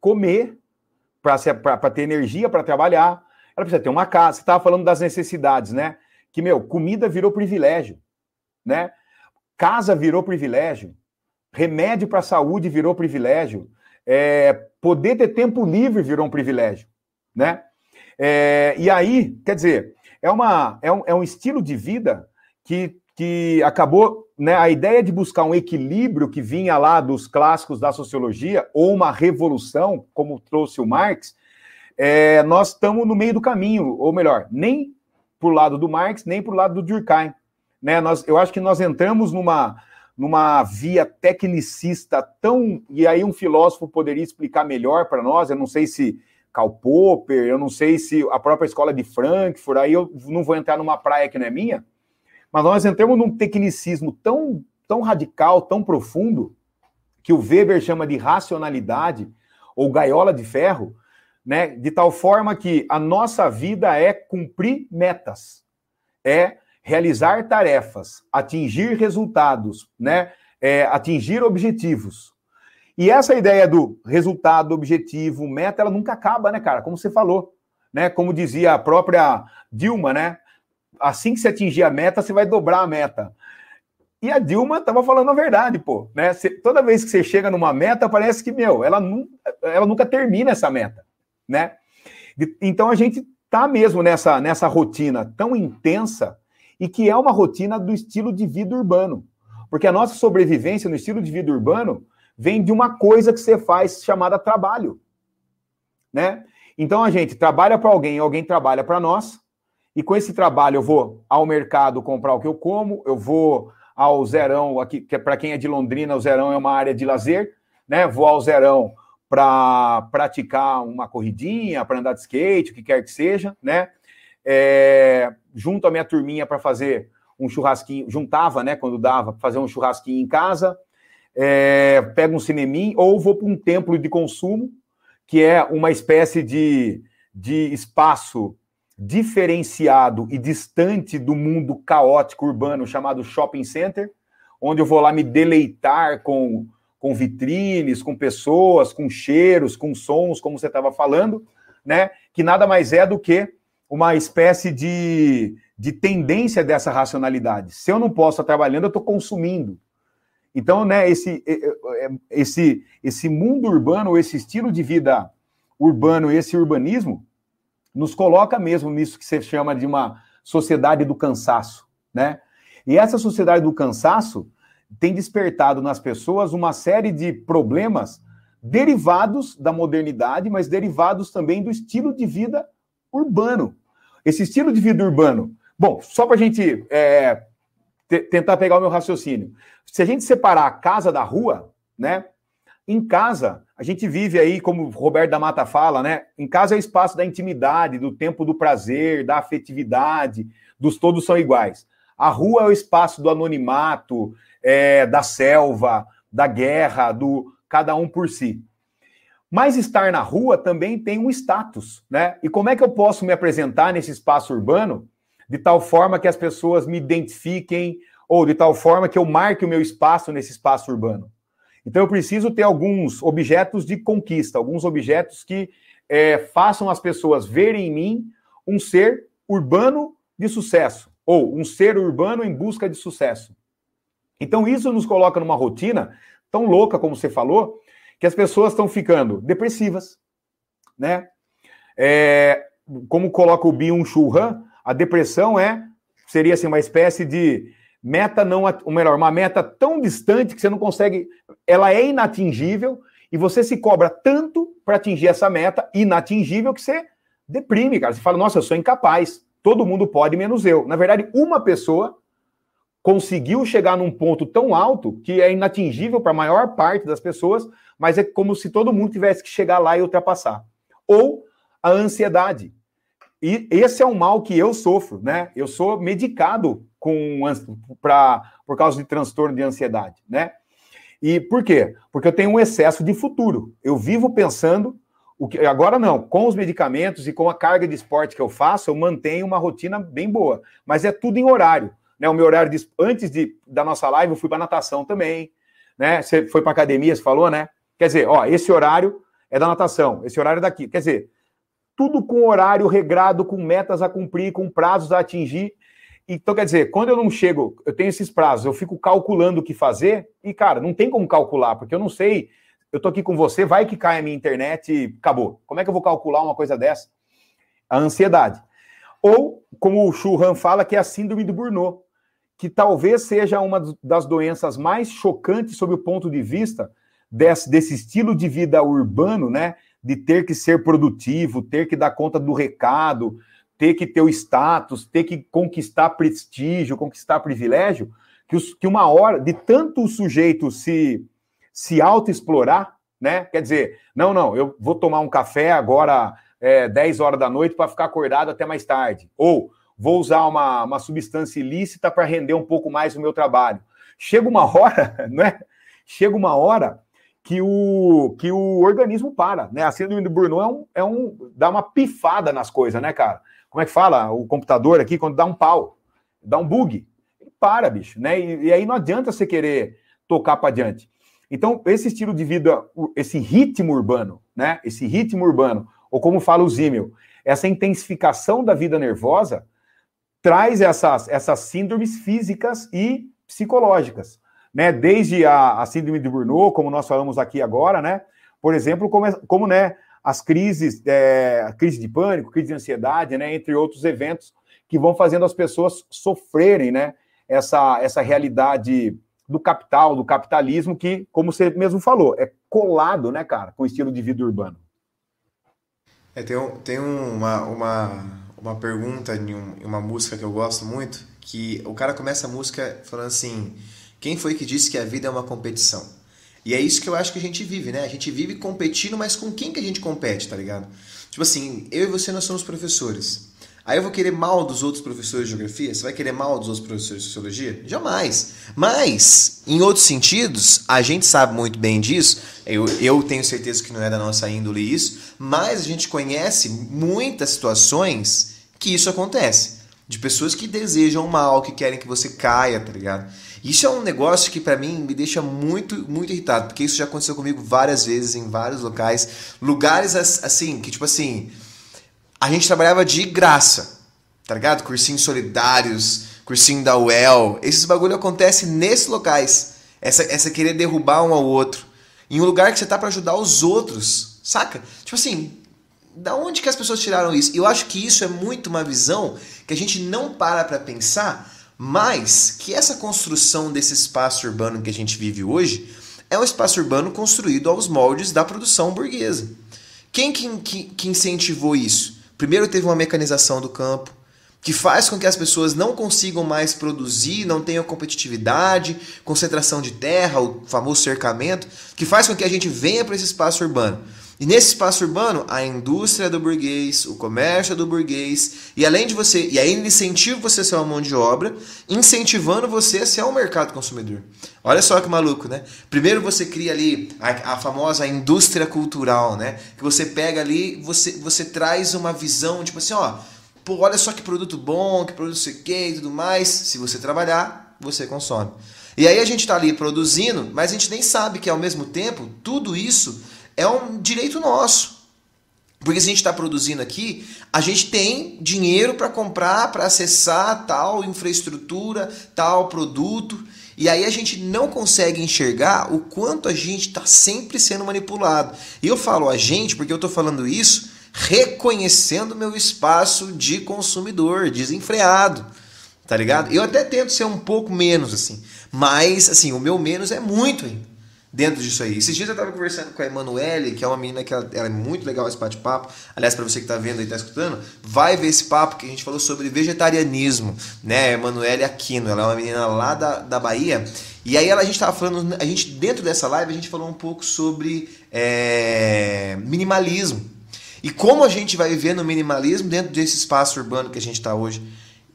comer para ter energia para trabalhar. Ela precisa ter uma casa. Você estava falando das necessidades, né? Que, meu, comida virou privilégio, né? Casa virou privilégio. Remédio para a saúde virou privilégio. É, poder ter tempo livre virou um privilégio, né? É, e aí, quer dizer, é, uma, é, um, é um estilo de vida que, que acabou, né? A ideia de buscar um equilíbrio que vinha lá dos clássicos da sociologia, ou uma revolução, como trouxe o Marx, é, nós estamos no meio do caminho, ou melhor, nem para o lado do Marx, nem para o lado do Durkheim. Né? Nós, eu acho que nós entramos numa, numa via tecnicista tão. E aí, um filósofo poderia explicar melhor para nós. Eu não sei se Karl Popper, eu não sei se a própria escola de Frankfurt, aí eu não vou entrar numa praia que não é minha, mas nós entramos num tecnicismo tão, tão radical, tão profundo, que o Weber chama de racionalidade, ou gaiola de ferro, né? de tal forma que a nossa vida é cumprir metas, é realizar tarefas, atingir resultados, né? É, atingir objetivos. E essa ideia do resultado, objetivo, meta, ela nunca acaba, né, cara? Como você falou, né? Como dizia a própria Dilma, né? Assim que você atingir a meta, você vai dobrar a meta. E a Dilma estava falando a verdade, pô. Né? Toda vez que você chega numa meta, parece que, meu, ela, nu, ela nunca termina essa meta, né? Então a gente tá mesmo nessa, nessa rotina tão intensa e que é uma rotina do estilo de vida urbano. Porque a nossa sobrevivência no estilo de vida urbano vem de uma coisa que você faz chamada trabalho. Né? Então a gente trabalha para alguém, alguém trabalha para nós, e com esse trabalho eu vou ao mercado comprar o que eu como, eu vou ao Zerão, aqui, que é para quem é de Londrina, o Zerão é uma área de lazer, né? Vou ao Zerão para praticar uma corridinha, para andar de skate, o que quer que seja, né? É, junto a minha turminha para fazer um churrasquinho, juntava, né, quando dava, fazer um churrasquinho em casa, é, pego um cineminho, ou vou para um templo de consumo, que é uma espécie de, de espaço diferenciado e distante do mundo caótico urbano chamado shopping center, onde eu vou lá me deleitar com, com vitrines, com pessoas, com cheiros, com sons, como você estava falando, né? Que nada mais é do que uma espécie de, de tendência dessa racionalidade. Se eu não posso estar trabalhando, eu estou consumindo. Então, né, esse, esse, esse mundo urbano, esse estilo de vida urbano, esse urbanismo, nos coloca mesmo nisso que você chama de uma sociedade do cansaço, né? E essa sociedade do cansaço tem despertado nas pessoas uma série de problemas derivados da modernidade, mas derivados também do estilo de vida urbano. Esse estilo de vida urbano. Bom, só para a gente é, tentar pegar o meu raciocínio. Se a gente separar a casa da rua, né? Em casa, a gente vive aí, como o Roberto da Mata fala, né? Em casa é o espaço da intimidade, do tempo do prazer, da afetividade, dos todos são iguais. A rua é o espaço do anonimato, é, da selva, da guerra, do cada um por si. Mas estar na rua também tem um status, né? E como é que eu posso me apresentar nesse espaço urbano de tal forma que as pessoas me identifiquem ou de tal forma que eu marque o meu espaço nesse espaço urbano? Então eu preciso ter alguns objetos de conquista, alguns objetos que é, façam as pessoas verem em mim um ser urbano de sucesso. Ou um ser urbano em busca de sucesso. Então isso nos coloca numa rotina tão louca como você falou, que as pessoas estão ficando depressivas, né? É, como coloca o Byung-Chul Han, a depressão é seria assim uma espécie de meta não, ou melhor, uma meta tão distante que você não consegue, ela é inatingível e você se cobra tanto para atingir essa meta inatingível que você deprime, cara. Você fala, nossa, eu sou incapaz. Todo mundo pode, menos eu. Na verdade, uma pessoa conseguiu chegar num ponto tão alto que é inatingível para a maior parte das pessoas, mas é como se todo mundo tivesse que chegar lá e ultrapassar. Ou a ansiedade. E esse é um mal que eu sofro, né? Eu sou medicado com pra, por causa de transtorno de ansiedade, né? E por quê? Porque eu tenho um excesso de futuro. Eu vivo pensando o que agora não, com os medicamentos e com a carga de esporte que eu faço, eu mantenho uma rotina bem boa, mas é tudo em horário, né? O meu horário de, antes de, da nossa live eu fui para natação também, né? Você foi para academia, você falou, né? Quer dizer, ó, esse horário é da natação, esse horário é daqui. Quer dizer, tudo com horário regrado, com metas a cumprir, com prazos a atingir. Então, quer dizer, quando eu não chego, eu tenho esses prazos, eu fico calculando o que fazer, e, cara, não tem como calcular, porque eu não sei, eu tô aqui com você, vai que cai a minha internet e acabou. Como é que eu vou calcular uma coisa dessa? A ansiedade. Ou, como o Churran fala, que é a síndrome do Burnout, que talvez seja uma das doenças mais chocantes sob o ponto de vista desse, desse estilo de vida urbano, né? de ter que ser produtivo, ter que dar conta do recado, ter que ter o status, ter que conquistar prestígio, conquistar privilégio, que, os, que uma hora, de tanto o sujeito se, se autoexplorar, né? Quer dizer, não, não, eu vou tomar um café agora é, 10 horas da noite para ficar acordado até mais tarde. Ou vou usar uma, uma substância ilícita para render um pouco mais o meu trabalho. Chega uma hora, né? Chega uma hora que o, que o organismo para, né? A síndrome do Burnout é um, é um dá uma pifada nas coisas, né, cara? Como é que fala? O computador aqui, quando dá um pau, dá um bug, para, bicho, né? E, e aí não adianta você querer tocar para diante. Então, esse estilo de vida, esse ritmo urbano, né? Esse ritmo urbano, ou como fala o Zimmel, essa intensificação da vida nervosa traz essas, essas síndromes físicas e psicológicas né? Desde a, a síndrome de Burnout, como nós falamos aqui agora, né? Por exemplo, como, é, como né, as crises, é, crise de pânico, crise de ansiedade, né? Entre outros eventos que vão fazendo as pessoas sofrerem, né? Essa, essa realidade do capital, do capitalismo, que, como você mesmo falou, é colado, né, cara, com o estilo de vida urbano. É, tem tem uma, uma, uma pergunta em, um, uma música que eu gosto muito, que o cara começa a música falando assim quem foi que disse que a vida é uma competição? E é isso que eu acho que a gente vive, né? A gente vive competindo, mas com quem que a gente compete, tá ligado? Tipo assim, eu e você nós somos professores. Aí eu vou querer mal dos outros professores de geografia? Você vai querer mal dos outros professores de sociologia? Jamais. Mas, em outros sentidos, a gente sabe muito bem disso. Eu, eu tenho certeza que não é da nossa índole isso, mas a gente conhece muitas situações que isso acontece. De pessoas que desejam mal, que querem que você caia, tá ligado? Isso é um negócio que para mim me deixa muito, muito irritado, porque isso já aconteceu comigo várias vezes em vários locais, lugares assim, que tipo assim, a gente trabalhava de graça, tá ligado? Cursinhos solidários, cursinho da UEL, esses bagulho acontece nesses locais. Essa, essa querer derrubar um ao outro. Em um lugar que você tá para ajudar os outros, saca? Tipo assim, da onde que as pessoas tiraram isso? Eu acho que isso é muito uma visão que a gente não para para pensar mas que essa construção desse espaço urbano que a gente vive hoje é um espaço urbano construído aos moldes da produção burguesa. Quem que, que, incentivou isso? Primeiro teve uma mecanização do campo, que faz com que as pessoas não consigam mais produzir, não tenham competitividade, concentração de terra, o famoso cercamento, que faz com que a gente venha para esse espaço urbano. E nesse espaço urbano, a indústria do burguês, o comércio do burguês, e além de você, e ele incentiva você a ser uma mão de obra, incentivando você a ser um mercado consumidor. Olha só que maluco, né? Primeiro você cria ali a, a famosa indústria cultural, né? Que você pega ali, você, você traz uma visão, tipo assim, ó, pô, olha só que produto bom, que produto sei que e tudo mais. Se você trabalhar, você consome. E aí a gente está ali produzindo, mas a gente nem sabe que ao mesmo tempo tudo isso é um direito nosso. Porque se a gente está produzindo aqui, a gente tem dinheiro para comprar, para acessar tal infraestrutura, tal produto. E aí a gente não consegue enxergar o quanto a gente está sempre sendo manipulado. E eu falo a gente porque eu estou falando isso reconhecendo meu espaço de consumidor, desenfreado. Tá ligado? Eu até tento ser um pouco menos assim. Mas, assim, o meu menos é muito ainda dentro disso aí. Esses dias eu estava conversando com a Emanuele, que é uma menina que ela, ela é muito legal esse bate-papo. Aliás, para você que está vendo e está escutando, vai ver esse papo que a gente falou sobre vegetarianismo, né? Emanuele Aquino, ela é uma menina lá da, da Bahia. E aí ela, a gente estava falando, a gente dentro dessa live a gente falou um pouco sobre é, minimalismo. E como a gente vai viver no minimalismo dentro desse espaço urbano que a gente está hoje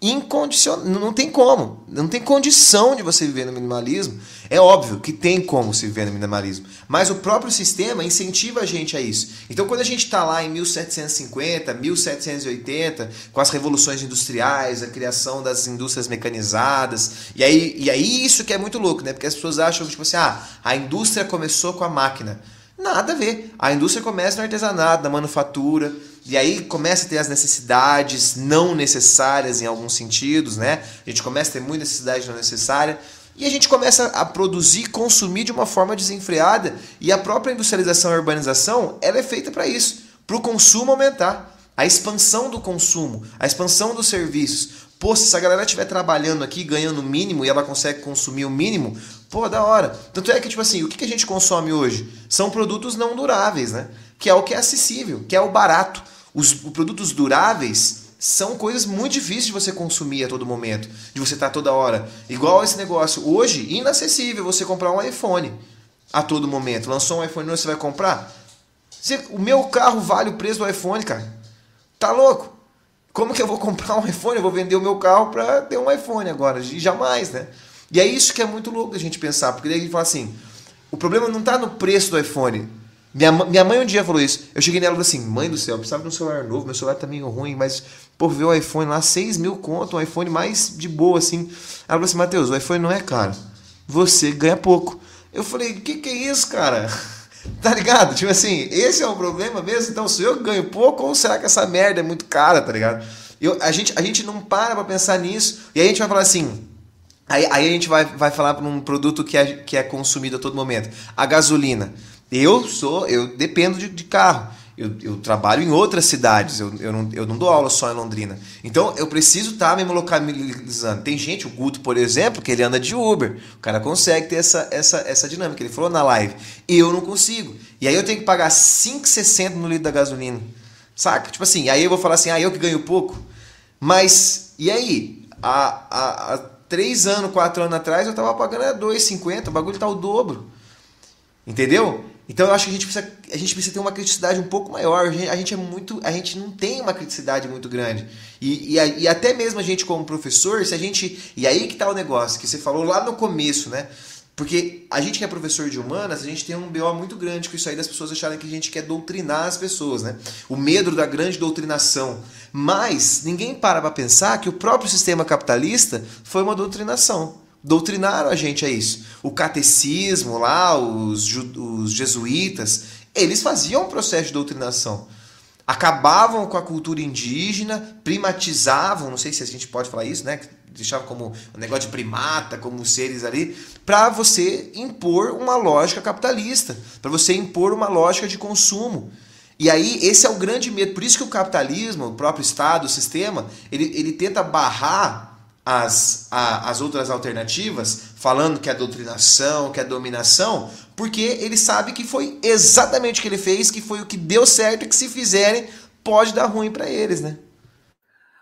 incondicional. Não tem como. Não tem condição de você viver no minimalismo. É óbvio que tem como se viver no minimalismo. Mas o próprio sistema incentiva a gente a isso. Então, quando a gente está lá em 1750, 1780, com as revoluções industriais, a criação das indústrias mecanizadas, e aí, e aí isso que é muito louco, né? Porque as pessoas acham, tipo assim, ah, a indústria começou com a máquina. Nada a ver. A indústria começa no artesanato, na manufatura, e aí começa a ter as necessidades não necessárias em alguns sentidos, né? A gente começa a ter muita necessidade não necessária. E a gente começa a produzir consumir de uma forma desenfreada. E a própria industrialização e urbanização ela é feita para isso para o consumo aumentar. A expansão do consumo, a expansão dos serviços. Pô, se essa galera estiver trabalhando aqui, ganhando o mínimo e ela consegue consumir o mínimo, pô, da hora. Tanto é que, tipo assim, o que a gente consome hoje? São produtos não duráveis, né? Que é o que é acessível, que é o barato. Os, os produtos duráveis são coisas muito difíceis de você consumir a todo momento, de você estar toda hora. Igual esse negócio. Hoje, inacessível você comprar um iPhone a todo momento. Lançou um iPhone, você vai comprar? Você, o meu carro vale o preço do iPhone, cara. Tá louco? Como que eu vou comprar um iPhone? Eu vou vender o meu carro para ter um iPhone agora. Jamais, né? E é isso que é muito louco a gente pensar, porque daí a gente fala assim: o problema não está no preço do iPone. Minha, minha mãe um dia falou isso. Eu cheguei nela e falei assim: mãe do céu, eu precisava de um celular novo, meu celular tá meio ruim, mas por ver o iPhone lá, 6 mil conto, um iPhone mais de boa assim. Ela falou assim: Matheus, o iPhone não é caro, você ganha pouco. Eu falei: o que, que é isso, cara? Tá ligado? Tipo assim, esse é o problema mesmo? Então, se eu ganho pouco, ou será que essa merda é muito cara, tá ligado? Eu, a, gente, a gente não para pra pensar nisso, e aí a gente vai falar assim. Aí, aí a gente vai, vai falar para um produto que é, que é consumido a todo momento. A gasolina. Eu sou, eu dependo de, de carro. Eu, eu, trabalho em outras cidades, eu, eu, não, eu não dou aula só em Londrina. Então eu preciso estar tá me localizando. Tem gente, o Guto, por exemplo, que ele anda de Uber. O cara consegue ter essa, essa, essa dinâmica. Ele falou na live. Eu não consigo. E aí eu tenho que pagar 5,60 no litro da gasolina. Saca? Tipo assim, aí eu vou falar assim, ah, eu que ganho pouco. Mas, e aí? Há, há, há 3 anos, 4 anos atrás eu tava pagando 2,50, o bagulho tá o dobro. Entendeu? Então eu acho que a gente precisa, a gente precisa ter uma criticidade um pouco maior. A gente, a gente é muito, a gente não tem uma criticidade muito grande. E, e, e, até mesmo a gente como professor, se a gente. E aí que tá o negócio, que você falou lá no começo, né? Porque a gente que é professor de humanas, a gente tem um BO muito grande com isso aí das pessoas acharem que a gente quer doutrinar as pessoas, né? O medo da grande doutrinação. Mas ninguém para para pensar que o próprio sistema capitalista foi uma doutrinação doutrinaram a gente a isso. O catecismo lá, os, os jesuítas, eles faziam um processo de doutrinação. Acabavam com a cultura indígena, primatizavam, não sei se a gente pode falar isso, né? Deixavam como um negócio de primata, como seres ali, para você impor uma lógica capitalista, para você impor uma lógica de consumo. E aí, esse é o grande medo. Por isso que o capitalismo, o próprio Estado, o sistema, ele, ele tenta barrar as, a, as outras alternativas, falando que é doutrinação, que é dominação, porque ele sabe que foi exatamente o que ele fez, que foi o que deu certo e que se fizerem pode dar ruim para eles, né?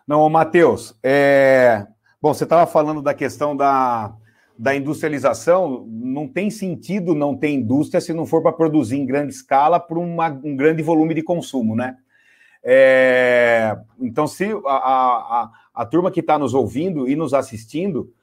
Não, Matheus, é... bom, você estava falando da questão da, da industrialização, não tem sentido não ter indústria se não for para produzir em grande escala por uma, um grande volume de consumo, né? É... Então, se a, a a turma que está nos ouvindo e nos assistindo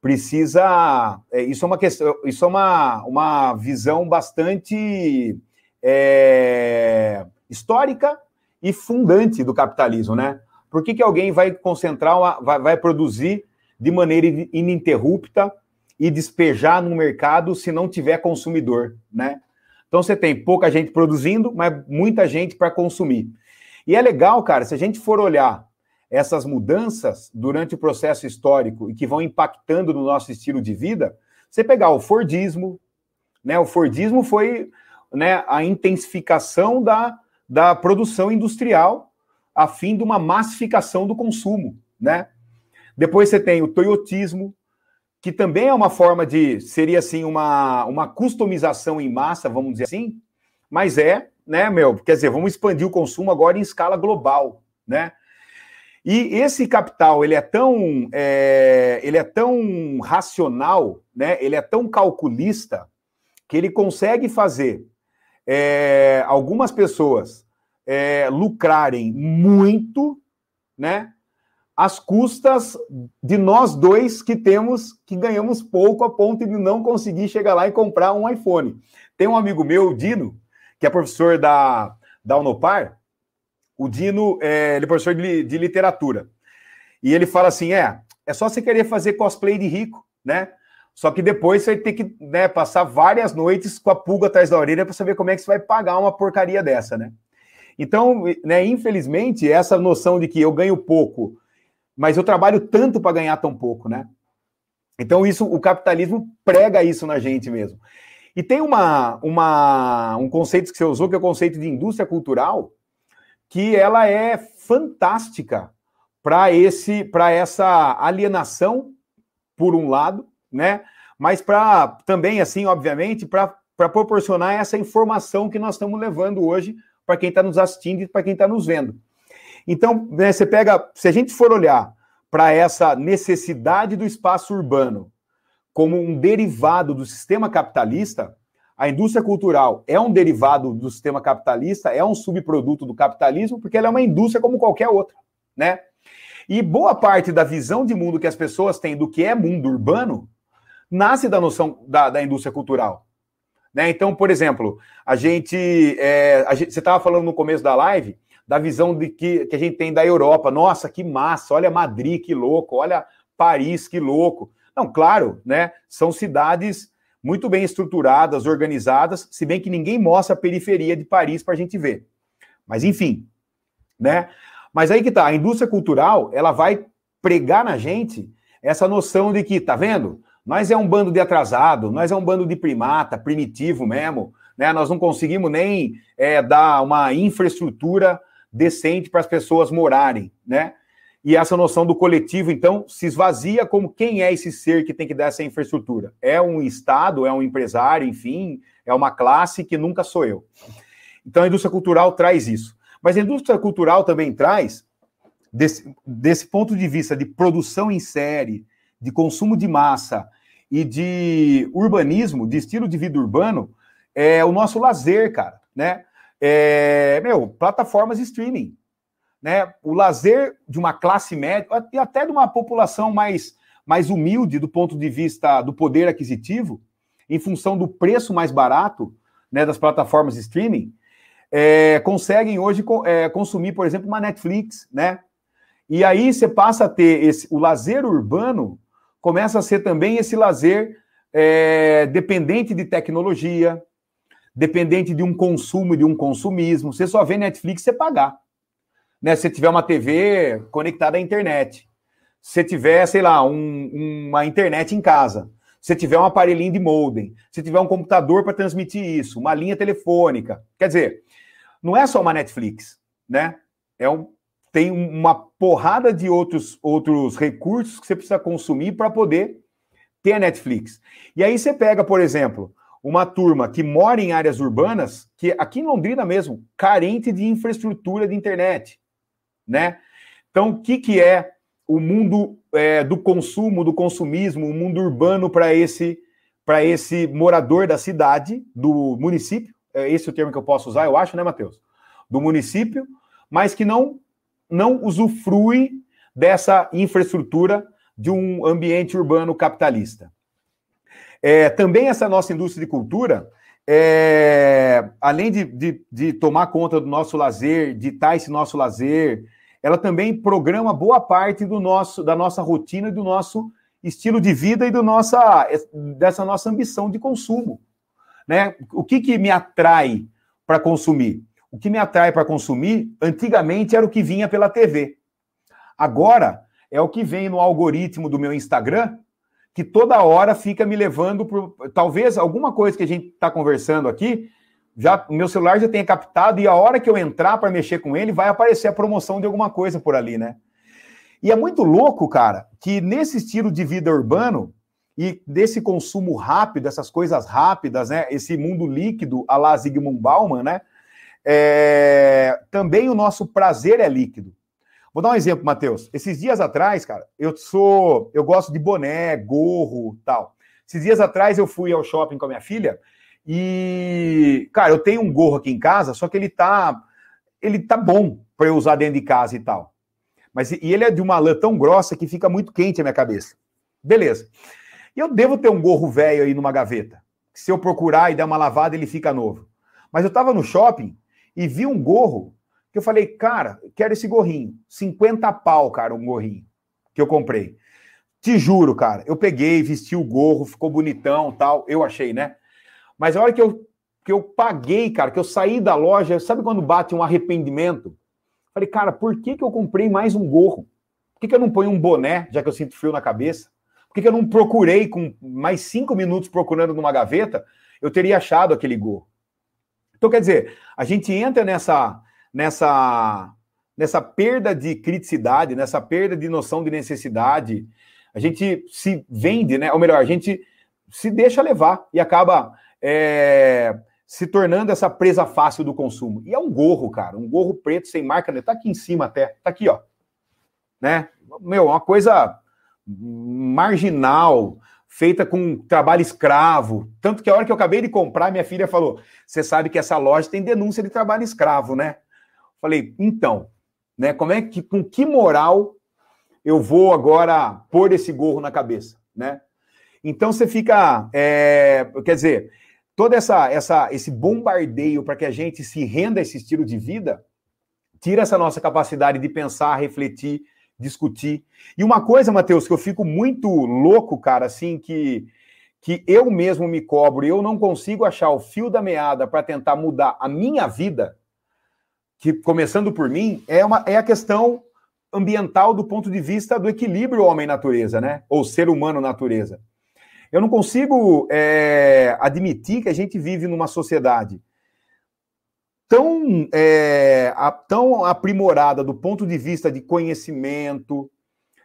precisa. É, isso é uma questão, isso é uma, uma visão bastante é, histórica e fundante do capitalismo, né? Por que, que alguém vai concentrar, uma, vai, vai produzir de maneira ininterrupta e despejar no mercado se não tiver consumidor, né? Então você tem pouca gente produzindo, mas muita gente para consumir. E é legal, cara, se a gente for olhar essas mudanças durante o processo histórico e que vão impactando no nosso estilo de vida, você pegar o Fordismo, né? O Fordismo foi né, a intensificação da, da produção industrial a fim de uma massificação do consumo, né? Depois você tem o toyotismo, que também é uma forma de seria assim uma, uma customização em massa, vamos dizer assim, mas é, né, meu, quer dizer, vamos expandir o consumo agora em escala global, né? E esse capital, ele é tão, é, ele é tão racional, né? Ele é tão calculista que ele consegue fazer é, algumas pessoas é, lucrarem muito, né? Às custas de nós dois que temos, que ganhamos pouco a ponto de não conseguir chegar lá e comprar um iPhone. Tem um amigo meu, Dino, que é professor da, da Unopar, o Dino, é, ele é professor de, de literatura. E ele fala assim: é, é só você querer fazer cosplay de rico, né? Só que depois você vai ter que né, passar várias noites com a pulga atrás da orelha para saber como é que você vai pagar uma porcaria dessa, né? Então, né, infelizmente, essa noção de que eu ganho pouco, mas eu trabalho tanto para ganhar tão pouco, né? Então, isso, o capitalismo prega isso na gente mesmo. E tem uma, uma, um conceito que você usou, que é o conceito de indústria cultural, que ela é fantástica para esse para essa alienação por um lado, né? Mas para também assim, obviamente, para proporcionar essa informação que nós estamos levando hoje para quem está nos assistindo e para quem está nos vendo. Então, né, você pega, se a gente for olhar para essa necessidade do espaço urbano como um derivado do sistema capitalista, a indústria cultural é um derivado do sistema capitalista, é um subproduto do capitalismo, porque ela é uma indústria como qualquer outra, né? E boa parte da visão de mundo que as pessoas têm do que é mundo urbano nasce da noção da, da indústria cultural. Né? Então, por exemplo, a gente, é, a gente você estava falando no começo da live da visão de que, que a gente tem da Europa. Nossa, que massa! Olha Madrid, que louco! Olha Paris, que louco! Não, claro, né? São cidades muito bem estruturadas, organizadas, se bem que ninguém mostra a periferia de Paris para a gente ver. Mas enfim, né? Mas aí que tá, a indústria cultural, ela vai pregar na gente essa noção de que, tá vendo? Nós é um bando de atrasado, nós é um bando de primata, primitivo mesmo, né? Nós não conseguimos nem é, dar uma infraestrutura decente para as pessoas morarem, né? E essa noção do coletivo, então, se esvazia como quem é esse ser que tem que dar essa infraestrutura? É um Estado, é um empresário, enfim, é uma classe que nunca sou eu. Então, a indústria cultural traz isso. Mas a indústria cultural também traz, desse, desse ponto de vista de produção em série, de consumo de massa e de urbanismo, de estilo de vida urbano, é o nosso lazer, cara, né? É, meu, plataformas de streaming né, o lazer de uma classe média e até de uma população mais, mais humilde do ponto de vista do poder aquisitivo, em função do preço mais barato né, das plataformas de streaming, é, conseguem hoje é, consumir, por exemplo, uma Netflix, né? E aí você passa a ter esse, o lazer urbano começa a ser também esse lazer é, dependente de tecnologia, dependente de um consumo, de um consumismo. Você só vê Netflix você pagar né, se tiver uma TV conectada à internet, se tiver, sei lá, um, uma internet em casa, se tiver um aparelhinho de modem, se tiver um computador para transmitir isso, uma linha telefônica, quer dizer, não é só uma Netflix, né? É um, tem uma porrada de outros, outros recursos que você precisa consumir para poder ter a Netflix. E aí você pega, por exemplo, uma turma que mora em áreas urbanas, que aqui em Londrina mesmo, carente de infraestrutura de internet né? Então, o que, que é o mundo é, do consumo, do consumismo, o mundo urbano para esse para esse morador da cidade, do município, é esse o termo que eu posso usar, eu acho, né, Matheus? Do município, mas que não não usufrui dessa infraestrutura de um ambiente urbano capitalista. É, também essa nossa indústria de cultura, é, além de, de, de, tomar conta do nosso lazer, ditar esse nosso lazer, ela também programa boa parte do nosso, da nossa rotina do nosso estilo de vida e do nossa, dessa nossa ambição de consumo. Né? O que, que me atrai para consumir? o que me atrai para consumir, antigamente era o que vinha pela TV. Agora é o que vem no algoritmo do meu Instagram, que toda hora fica me levando para. Talvez alguma coisa que a gente está conversando aqui, já meu celular já tenha captado, e a hora que eu entrar para mexer com ele, vai aparecer a promoção de alguma coisa por ali, né? E é muito louco, cara, que nesse estilo de vida urbano e desse consumo rápido, essas coisas rápidas, né? Esse mundo líquido, a la Zygmunt Bauman, né? É... Também o nosso prazer é líquido. Vou dar um exemplo, Matheus. Esses dias atrás, cara, eu sou. Eu gosto de boné, gorro tal. Esses dias atrás eu fui ao shopping com a minha filha e, cara, eu tenho um gorro aqui em casa, só que ele tá. Ele tá bom para eu usar dentro de casa e tal. Mas e ele é de uma lã tão grossa que fica muito quente a minha cabeça. Beleza. E eu devo ter um gorro velho aí numa gaveta. Se eu procurar e der uma lavada, ele fica novo. Mas eu tava no shopping e vi um gorro que eu falei, cara, quero esse gorrinho. 50 pau, cara, um gorrinho que eu comprei. Te juro, cara, eu peguei, vesti o gorro, ficou bonitão tal, eu achei, né? Mas a hora que eu, que eu paguei, cara, que eu saí da loja, sabe quando bate um arrependimento? Falei, cara, por que, que eu comprei mais um gorro? Por que, que eu não ponho um boné, já que eu sinto frio na cabeça? Por que, que eu não procurei com mais cinco minutos procurando numa gaveta? Eu teria achado aquele gorro. Então, quer dizer, a gente entra nessa, nessa, nessa perda de criticidade, nessa perda de noção de necessidade. A gente se vende, né? Ou melhor, a gente se deixa levar e acaba é, se tornando essa presa fácil do consumo. E é um gorro, cara, um gorro preto sem marca, né? Tá aqui em cima até, tá aqui, ó. Né? Meu, uma coisa marginal, feita com trabalho escravo. Tanto que a hora que eu acabei de comprar, minha filha falou: Você sabe que essa loja tem denúncia de trabalho escravo, né? Falei, então, né, como é que, com que moral eu vou agora pôr esse gorro na cabeça, né? Então você fica, é, quer dizer, todo essa, essa, esse bombardeio para que a gente se renda a esse estilo de vida, tira essa nossa capacidade de pensar, refletir, discutir. E uma coisa, Matheus, que eu fico muito louco, cara, assim, que, que eu mesmo me cobro e eu não consigo achar o fio da meada para tentar mudar a minha vida, que começando por mim, é, uma, é a questão ambiental do ponto de vista do equilíbrio homem-natureza, né? Ou ser humano-natureza. Eu não consigo é, admitir que a gente vive numa sociedade tão, é, a, tão aprimorada do ponto de vista de conhecimento,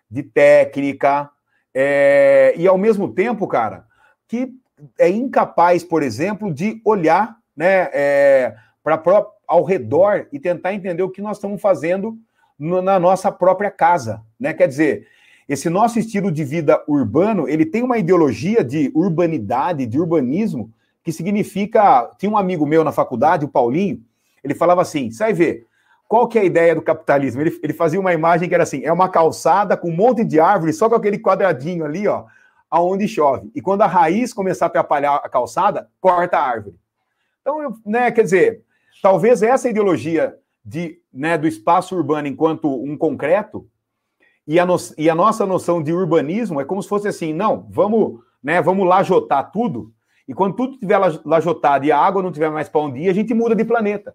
de técnica, é, e ao mesmo tempo, cara, que é incapaz, por exemplo, de olhar né, é, para ao redor e tentar entender o que nós estamos fazendo no, na nossa própria casa, né? Quer dizer, esse nosso estilo de vida urbano, ele tem uma ideologia de urbanidade, de urbanismo, que significa. Tinha um amigo meu na faculdade, o Paulinho, ele falava assim: sai ver, qual que é a ideia do capitalismo? Ele, ele fazia uma imagem que era assim: é uma calçada com um monte de árvores, só com aquele quadradinho ali, ó, aonde chove. E quando a raiz começar a atrapalhar a calçada, corta a árvore. Então, né, quer dizer, Talvez essa ideologia de, né, do espaço urbano enquanto um concreto e a, no, e a nossa noção de urbanismo é como se fosse assim, não, vamos, né, vamos lajotar tudo, e quando tudo estiver lajotado e a água não tiver mais para onde ir, a gente muda de planeta.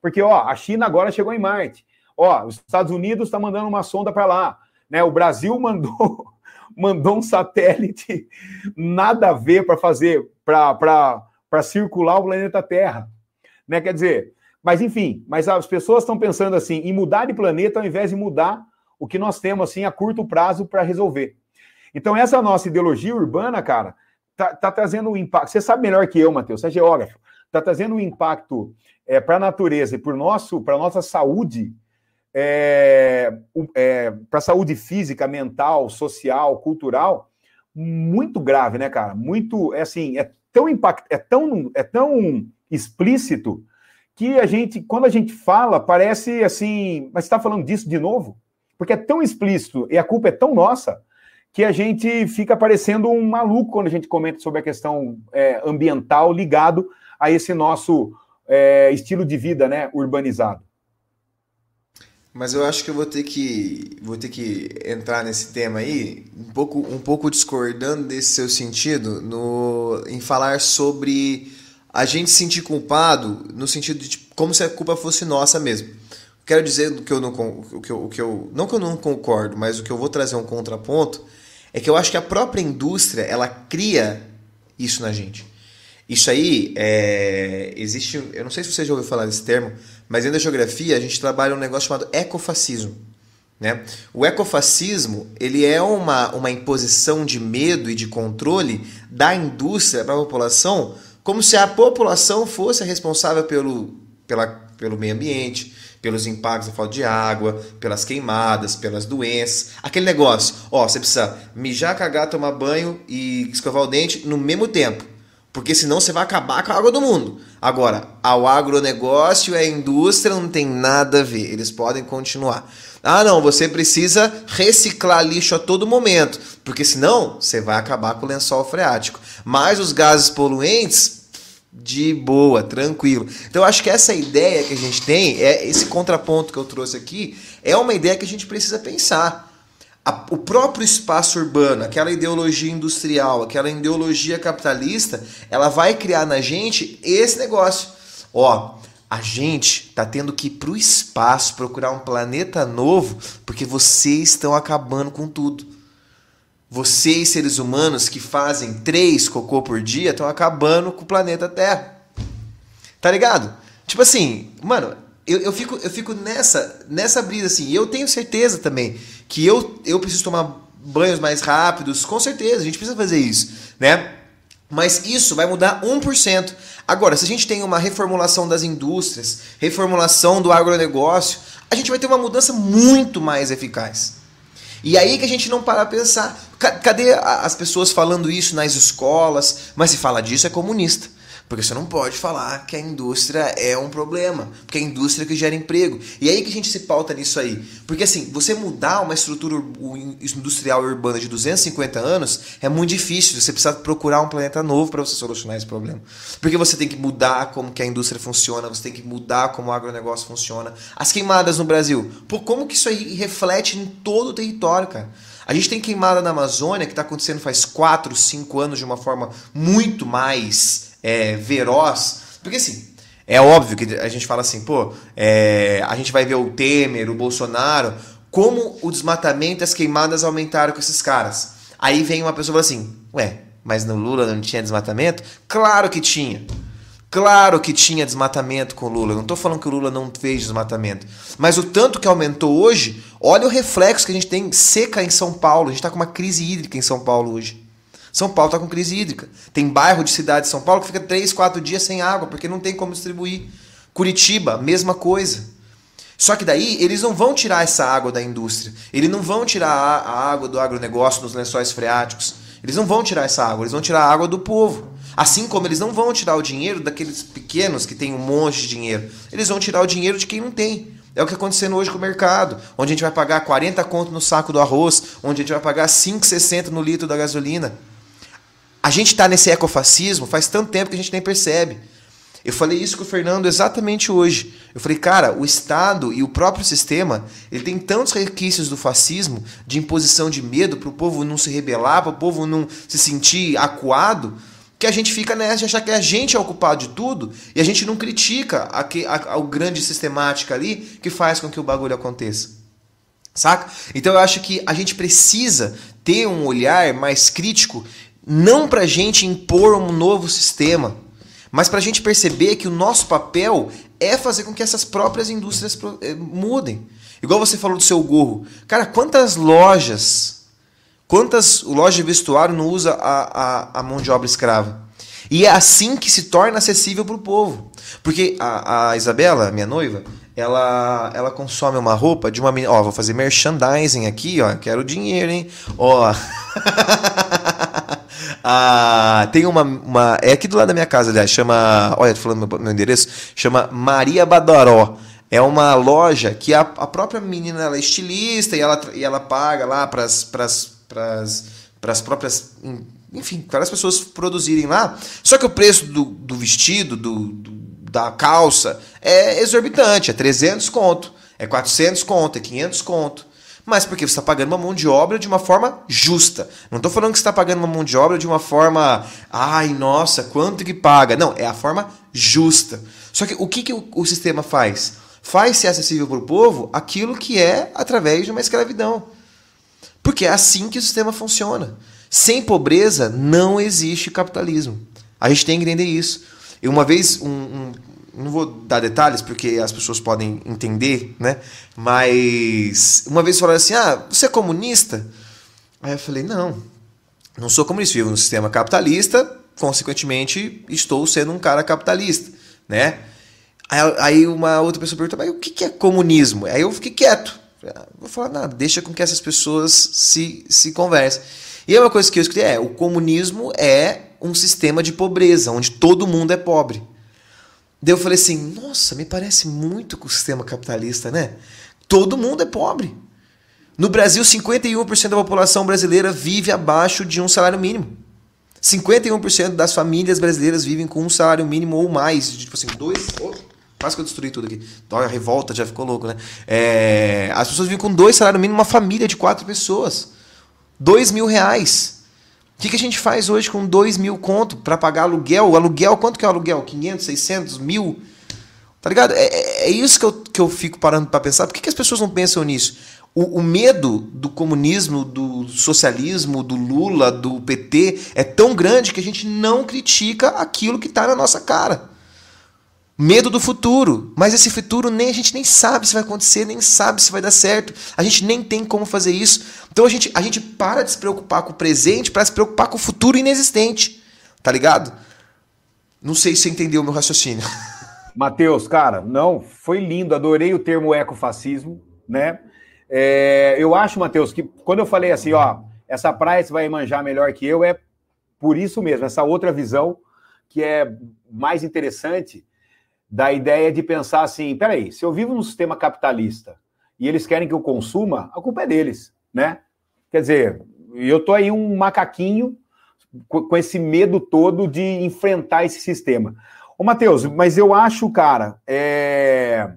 Porque, ó, a China agora chegou em Marte. Ó, os Estados Unidos está mandando uma sonda para lá. Né? O Brasil mandou, mandou um satélite nada a ver para fazer, para circular o planeta Terra. Né? Quer dizer, mas enfim, mas as pessoas estão pensando assim em mudar de planeta ao invés de mudar o que nós temos assim a curto prazo para resolver. Então essa nossa ideologia urbana, cara, tá, tá trazendo um impacto. Você sabe melhor que eu, Matheus, você é geógrafo. Tá trazendo um impacto é, para a natureza e para para nossa saúde, é, é, para a saúde física, mental, social, cultural, muito grave, né, cara? Muito, é assim, é tão impact, é tão, é tão explícito que a gente, quando a gente fala, parece assim, mas está falando disso de novo? Porque é tão explícito e a culpa é tão nossa que a gente fica parecendo um maluco quando a gente comenta sobre a questão é, ambiental ligado a esse nosso é, estilo de vida, né, urbanizado. Mas eu acho que eu vou ter que vou ter que entrar nesse tema aí, um pouco um pouco discordando desse seu sentido no em falar sobre a gente se sentir culpado no sentido de como se a culpa fosse nossa mesmo. Quero dizer que eu não que eu, que eu não que eu não concordo, mas o que eu vou trazer um contraponto é que eu acho que a própria indústria ela cria isso na gente. Isso aí é, existe, eu não sei se você já ouviu falar desse termo, mas dentro da geografia a gente trabalha um negócio chamado ecofascismo. Né? O ecofascismo ele é uma, uma imposição de medo e de controle da indústria para a população como se a população fosse a responsável pelo, pela, pelo meio ambiente, pelos impactos da falta de água, pelas queimadas, pelas doenças. Aquele negócio, ó, você precisa mijar, cagar, tomar banho e escovar o dente no mesmo tempo. Porque senão você vai acabar com a água do mundo. Agora, ao agronegócio e a indústria não tem nada a ver. Eles podem continuar. Ah, não, você precisa reciclar lixo a todo momento, porque senão você vai acabar com o lençol freático. Mas os gases poluentes, de boa, tranquilo. Então acho que essa ideia que a gente tem, é esse contraponto que eu trouxe aqui, é uma ideia que a gente precisa pensar. A, o próprio espaço urbano, aquela ideologia industrial, aquela ideologia capitalista, ela vai criar na gente esse negócio. Ó, a gente tá tendo que ir pro espaço procurar um planeta novo porque vocês estão acabando com tudo. Vocês, seres humanos que fazem três cocô por dia, estão acabando com o planeta Terra. Tá ligado? Tipo assim, mano, eu, eu, fico, eu fico nessa, nessa brisa assim. Eu tenho certeza também que eu, eu preciso tomar banhos mais rápidos. Com certeza, a gente precisa fazer isso, né? Mas isso vai mudar 1%. Agora, se a gente tem uma reformulação das indústrias, reformulação do agronegócio, a gente vai ter uma mudança muito mais eficaz. E aí que a gente não para a pensar. Cadê as pessoas falando isso nas escolas? Mas se fala disso é comunista. Porque você não pode falar que a indústria é um problema, porque é a indústria que gera emprego. E aí que a gente se pauta nisso aí. Porque assim, você mudar uma estrutura industrial urbana de 250 anos é muito difícil. Você precisa procurar um planeta novo para você solucionar esse problema. Porque você tem que mudar como que a indústria funciona, você tem que mudar como o agronegócio funciona. As queimadas no Brasil. Pô, como que isso aí reflete em todo o território, cara? A gente tem queimada na Amazônia que está acontecendo faz 4, 5 anos de uma forma muito mais é, veroz. Porque assim, é óbvio que a gente fala assim, pô, é, a gente vai ver o Temer, o Bolsonaro, como o desmatamento e as queimadas aumentaram com esses caras. Aí vem uma pessoa e fala assim, ué, mas no Lula não tinha desmatamento? Claro que tinha. Claro que tinha desmatamento com o Lula. Não estou falando que o Lula não fez desmatamento. Mas o tanto que aumentou hoje, olha o reflexo que a gente tem seca em São Paulo. A gente está com uma crise hídrica em São Paulo hoje. São Paulo está com crise hídrica. Tem bairro de cidade de São Paulo que fica 3, 4 dias sem água, porque não tem como distribuir. Curitiba, mesma coisa. Só que daí eles não vão tirar essa água da indústria. Eles não vão tirar a água do agronegócio nos lençóis freáticos. Eles não vão tirar essa água, eles vão tirar a água do povo. Assim como eles não vão tirar o dinheiro daqueles pequenos que têm um monte de dinheiro. Eles vão tirar o dinheiro de quem não tem. É o que está acontecendo hoje com o mercado, onde a gente vai pagar 40 conto no saco do arroz, onde a gente vai pagar 5,60 no litro da gasolina. A gente está nesse ecofascismo faz tanto tempo que a gente nem percebe. Eu falei isso com o Fernando exatamente hoje. Eu falei, cara, o Estado e o próprio sistema, ele tem tantos requisitos do fascismo, de imposição de medo, para o povo não se rebelar, para o povo não se sentir acuado, que a gente fica nessa de achar que a gente é o culpado de tudo e a gente não critica a, a, a, o grande sistemática ali que faz com que o bagulho aconteça. Saca? Então eu acho que a gente precisa ter um olhar mais crítico não para a gente impor um novo sistema, mas para a gente perceber que o nosso papel é fazer com que essas próprias indústrias eh, mudem. Igual você falou do seu gorro. Cara, quantas lojas, quantas lojas de vestuário não usa a, a, a mão de obra escrava? E é assim que se torna acessível para o povo. Porque a, a Isabela, minha noiva, ela, ela consome uma roupa de uma menina. Ó, vou fazer merchandising aqui, ó. Quero dinheiro, hein? Ó. Ah, tem uma, uma. É aqui do lado da minha casa, aliás. Chama. Olha, tô falando meu, meu endereço. Chama Maria Badaró. É uma loja que a, a própria menina ela é estilista e ela, e ela paga lá para as próprias. Enfim, para as pessoas produzirem lá. Só que o preço do, do vestido, do, do, da calça, é exorbitante. É 300 conto, é 400 conto, é 500 conto. Mas porque você está pagando uma mão de obra de uma forma justa. Não estou falando que você está pagando uma mão de obra de uma forma, ai, nossa, quanto que paga? Não, é a forma justa. Só que o que, que o, o sistema faz? Faz ser acessível para o povo aquilo que é através de uma escravidão. Porque é assim que o sistema funciona. Sem pobreza não existe capitalismo. A gente tem que entender isso. E uma vez, um, um, não vou dar detalhes porque as pessoas podem entender, né? Mas uma vez falaram assim: ah, você é comunista? Aí eu falei: não, não sou comunista, vivo no sistema capitalista, consequentemente estou sendo um cara capitalista, né? Aí uma outra pessoa perguntou: mas o que é comunismo? Aí eu fiquei quieto. Ah, vou falar nada, deixa com que essas pessoas se, se conversem. E uma coisa que eu escutei é: o comunismo é um sistema de pobreza, onde todo mundo é pobre. Daí eu falei assim: nossa, me parece muito com o sistema capitalista, né? Todo mundo é pobre. No Brasil, 51% da população brasileira vive abaixo de um salário mínimo. 51% das famílias brasileiras vivem com um salário mínimo ou mais. Tipo assim, dois. Oh, quase que eu destruí tudo aqui. A revolta já ficou louco, né? É, as pessoas vivem com dois salários mínimos, uma família de quatro pessoas. Dois mil reais. O que, que a gente faz hoje com dois mil conto para pagar aluguel? O aluguel, quanto que é o aluguel? 500, 600, mil? Tá ligado? É, é, é isso que eu, que eu fico parando para pensar. Por que, que as pessoas não pensam nisso? O, o, medo do comunismo, do socialismo, do Lula, do PT é tão grande que a gente não critica aquilo que está na nossa cara. Medo do futuro. Mas esse futuro nem a gente nem sabe se vai acontecer, nem sabe se vai dar certo. A gente nem tem como fazer isso. Então a gente, a gente para de se preocupar com o presente para se preocupar com o futuro inexistente. Tá ligado? Não sei se você entendeu o meu raciocínio. Matheus, cara, não, foi lindo, adorei o termo ecofascismo, né? É, eu acho, Matheus, que quando eu falei assim, ó, essa praia você vai manjar melhor que eu, é por isso mesmo, essa outra visão que é mais interessante da ideia de pensar assim: peraí, se eu vivo num sistema capitalista e eles querem que eu consuma, a culpa é deles, né? Quer dizer, eu tô aí um macaquinho com esse medo todo de enfrentar esse sistema. Ô, Matheus, mas eu acho, cara, é.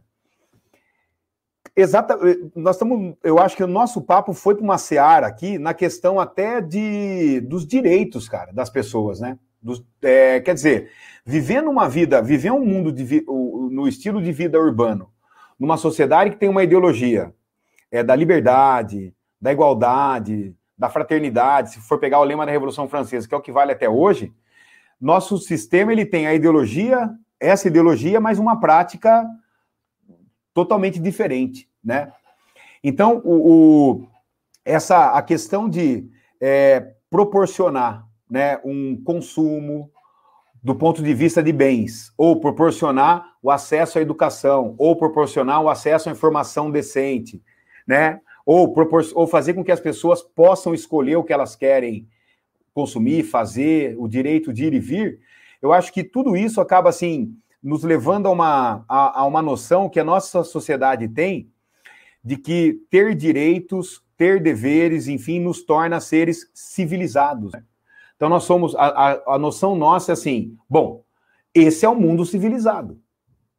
Exata, nós estamos. Eu acho que o nosso papo foi para uma seara aqui na questão até de dos direitos, cara, das pessoas, né? Dos, é, quer dizer, vivendo uma vida, viver um mundo de, no estilo de vida urbano, numa sociedade que tem uma ideologia é, da liberdade, da igualdade, da fraternidade, se for pegar o lema da Revolução Francesa, que é o que vale até hoje, nosso sistema ele tem a ideologia, essa ideologia, mas uma prática totalmente diferente, né? Então, o, o essa a questão de é, proporcionar né, um consumo do ponto de vista de bens, ou proporcionar o acesso à educação, ou proporcionar o acesso à informação decente, né? Ou, ou fazer com que as pessoas possam escolher o que elas querem consumir, fazer, o direito de ir e vir. Eu acho que tudo isso acaba assim nos levando a uma, a, a uma noção que a nossa sociedade tem de que ter direitos, ter deveres, enfim, nos torna seres civilizados. Né? Então nós somos a, a, a noção nossa é assim, bom, esse é o mundo civilizado.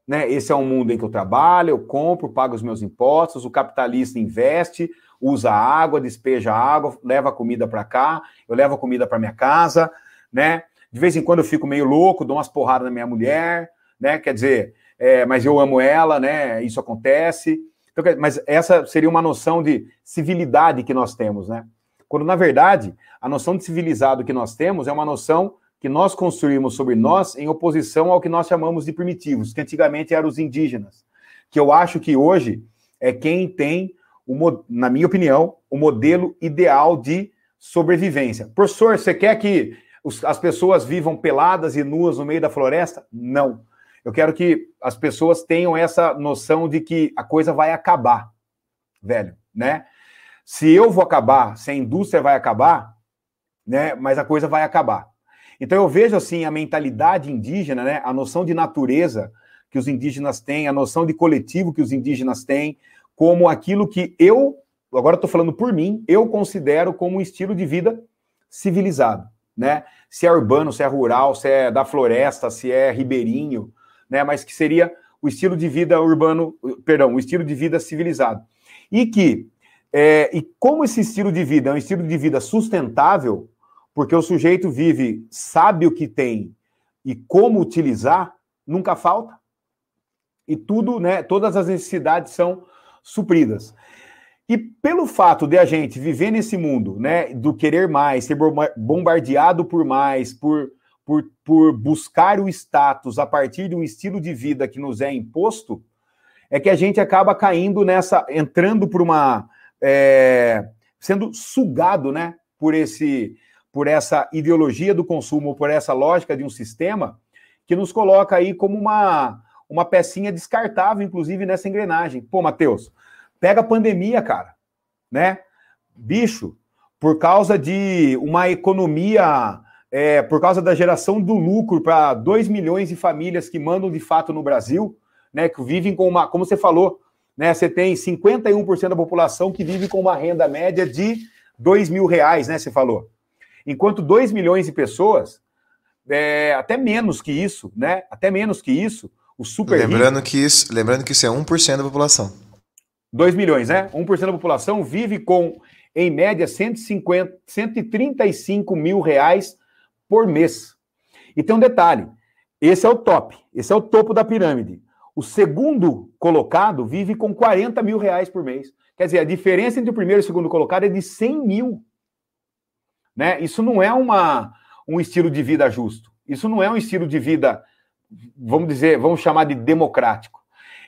Né? Esse é um mundo em que eu trabalho, eu compro, pago os meus impostos, o capitalista investe, usa água, despeja água, leva comida para cá, eu levo a comida para minha casa, né? De vez em quando eu fico meio louco, dou umas porradas na minha mulher, né? Quer dizer, é, mas eu amo ela, né? Isso acontece. Então, mas essa seria uma noção de civilidade que nós temos, né? Quando, na verdade, a noção de civilizado que nós temos é uma noção que nós construímos sobre nós em oposição ao que nós chamamos de primitivos, que antigamente eram os indígenas. Que eu acho que hoje é quem tem, o, na minha opinião, o modelo ideal de sobrevivência. Professor, você quer que as pessoas vivam peladas e nuas no meio da floresta? Não. Eu quero que as pessoas tenham essa noção de que a coisa vai acabar, velho, né? Se eu vou acabar, se a indústria vai acabar, né? Mas a coisa vai acabar. Então eu vejo assim a mentalidade indígena, né? A noção de natureza que os indígenas têm, a noção de coletivo que os indígenas têm, como aquilo que eu, agora estou falando por mim, eu considero como um estilo de vida civilizado, né? Se é urbano, se é rural, se é da floresta, se é ribeirinho, né? Mas que seria o estilo de vida urbano, perdão, o estilo de vida civilizado. E que É, e como esse estilo de vida é um estilo de vida sustentável, porque o sujeito vive, sabe o que tem e como utilizar, nunca falta. E tudo, né? Todas as necessidades são supridas. E pelo fato de a gente viver nesse mundo, né, do querer mais, ser bombardeado por mais, por, por, por buscar o status a partir de um estilo de vida que nos é imposto, é que a gente acaba caindo nessa, entrando por uma, é, sendo sugado, né, por esse, por essa ideologia do consumo, por essa lógica de um sistema que nos coloca aí como uma, uma pecinha descartável, inclusive nessa engrenagem. Pô, Matheus, Pega a pandemia, cara, né? Bicho, por causa de uma economia, é, por causa da geração do lucro para 2 milhões de famílias que mandam de fato no Brasil, né? Que vivem com uma, como você falou, né? Você tem 51% da população que vive com uma renda média de 2 mil reais, né? Você falou. Enquanto 2 milhões de pessoas, é, até menos que isso, né? Até menos que isso, o super lembrando rico, que isso, lembrando que isso é 1% da população. 2 milhões, né? 1% da população vive com, em média, 150, 135 mil reais por mês. E tem um detalhe: esse é o top, esse é o topo da pirâmide. O segundo colocado vive com 40 mil reais por mês. Quer dizer, a diferença entre o primeiro e o segundo colocado é de 100 mil. Né? Isso não é uma, um estilo de vida justo. Isso não é um estilo de vida, vamos dizer, vamos chamar de democrático.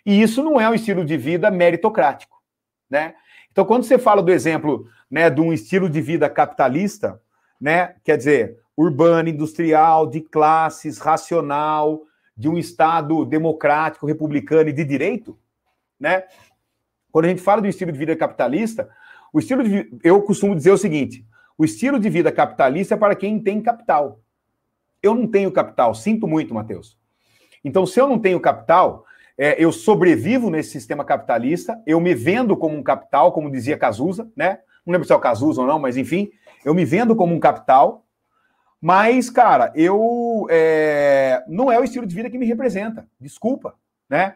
E isso não é um estilo de vida meritocrático, né? Então, quando você fala do exemplo né, de um estilo de vida capitalista, né, quer dizer, urbano, industrial, de classes, racional, de um Estado democrático, republicano e de direito, né? Quando a gente fala do estilo de vida capitalista, o estilo de eu costumo dizer o seguinte: o estilo de vida capitalista é para quem tem capital. Eu não tenho capital, sinto muito, Matheus. Então, se eu não tenho capital, é, eu sobrevivo nesse sistema capitalista, eu me vendo como um capital, como dizia Cazuza, né? Não lembro se é o Cazuza ou não, mas enfim, eu me vendo como um capital, mas, cara, eu é, não é o estilo de vida que me representa, desculpa, né?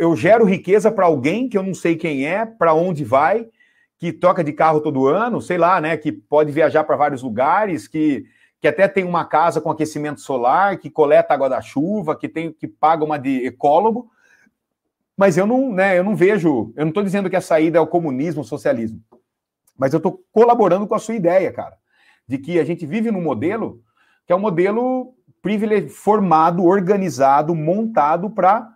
Eu gero riqueza para alguém que eu não sei quem é, para onde vai, que toca de carro todo ano, sei lá, né? Que pode viajar para vários lugares, que que até tem uma casa com aquecimento solar, que coleta água da chuva, que tem que paga uma de ecólogo, mas eu não, né, eu não vejo, eu não estou dizendo que a saída é o comunismo, o socialismo, mas eu estou colaborando com a sua ideia, cara, de que a gente vive num modelo que é um modelo formado, organizado, montado para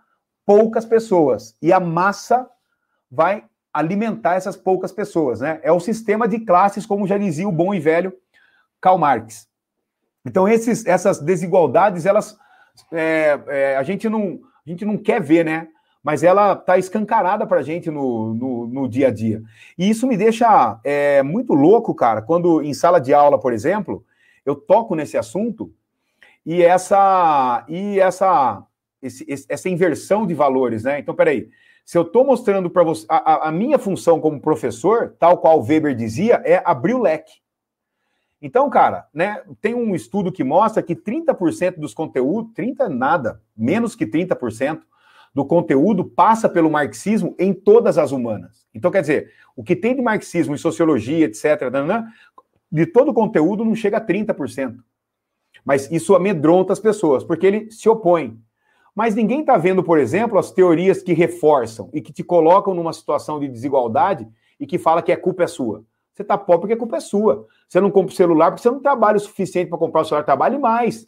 poucas pessoas. E a massa vai alimentar essas poucas pessoas, né? É o sistema de classes, como já dizia o bom e velho Karl Marx. Então, esses, essas desigualdades, elas é, é, a, gente não, a gente não quer ver, né? Mas ela está escancarada para a gente no, no, no, dia a dia. E isso me deixa é, muito louco, cara, quando em sala de aula, por exemplo, eu toco nesse assunto e essa e essa esse, essa inversão de valores, né? Então, peraí, se eu estou mostrando para você a, a, minha função como professor, tal qual Weber dizia, é abrir o leque. Então, cara, né, tem um estudo que mostra que 30% dos conteúdos, 30 nada, menos que 30%, do conteúdo passa pelo marxismo em todas as humanas. Então, quer dizer, o que tem de marxismo em sociologia, etc., de todo o conteúdo não chega a 30%. Mas isso amedronta as pessoas, porque ele se opõe. Mas ninguém está vendo, por exemplo, as teorias que reforçam e que te colocam numa situação de desigualdade e que fala que a culpa é sua. Você está pobre porque a culpa é sua. Você não compra o celular porque você não trabalha o suficiente para comprar o celular, trabalhe mais.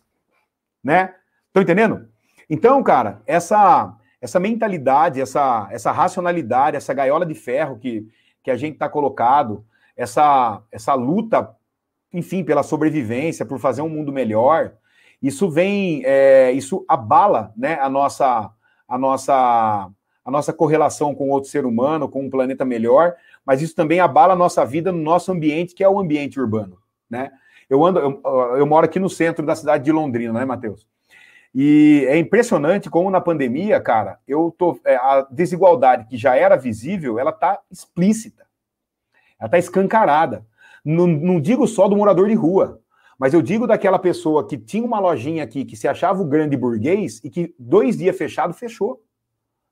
Né? Estão entendendo? Então, cara, essa essa mentalidade, essa, essa racionalidade, essa gaiola de ferro que, que a gente está colocado, essa, essa luta, enfim, pela sobrevivência, por fazer um mundo melhor, isso vem, é, isso abala né, a, nossa, a, nossa, a nossa correlação com outro ser humano, com um planeta melhor, mas isso também abala a nossa vida no nosso ambiente, que é o ambiente urbano. Né? Eu, ando, eu, eu moro aqui no centro da cidade de Londrina, né, Matheus? E é impressionante como na pandemia, cara, eu tô é, a desigualdade que já era visível, ela tá explícita. Ela tá escancarada. Não, não digo só do morador de rua, mas eu digo daquela pessoa que tinha uma lojinha aqui que se achava o grande burguês e que dois dias fechado fechou.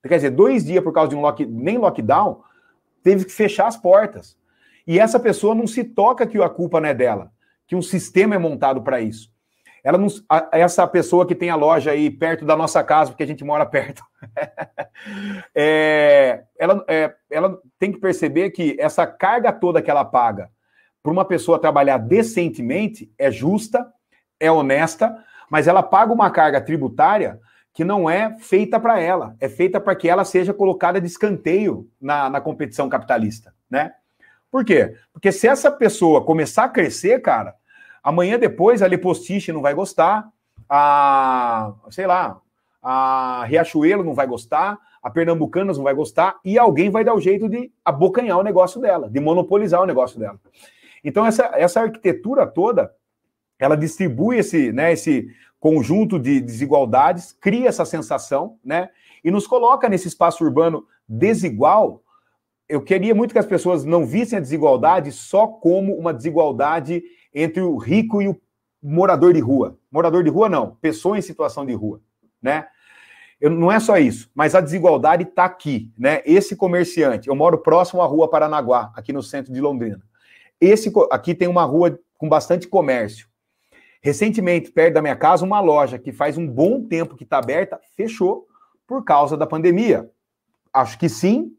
Quer dizer, dois dias por causa de um lock, nem lockdown, teve que fechar as portas. E essa pessoa não se toca que a culpa não é dela, que um sistema é montado para isso. Ela não, essa pessoa que tem a loja aí perto da nossa casa, porque a gente mora perto, é, ela, é, ela tem que perceber que essa carga toda que ela paga para uma pessoa trabalhar decentemente é justa, é honesta, mas ela paga uma carga tributária que não é feita para ela, é feita para que ela seja colocada de escanteio na, na competição capitalista, né? Por quê? Porque se essa pessoa começar a crescer, cara, amanhã depois a Lepostiche não vai gostar, a, sei lá, a Riachuelo não vai gostar, a Pernambucanas não vai gostar, e alguém vai dar o jeito de abocanhar o negócio dela, de monopolizar o negócio dela. Então, essa, essa arquitetura toda, ela distribui esse, né, esse conjunto de desigualdades, cria essa sensação, né? E nos coloca nesse espaço urbano desigual. Eu queria muito que as pessoas não vissem a desigualdade só como uma desigualdade entre o rico e o morador de rua. Morador de rua não, pessoa em situação de rua, né? Eu, não é só isso, mas a desigualdade está aqui, né? Esse comerciante, eu moro próximo à rua Paranaguá, aqui no centro de Londrina. Esse aqui tem uma rua com bastante comércio. Recentemente, perto da minha casa, uma loja que faz um bom tempo que está aberta, fechou por causa da pandemia. Acho que sim,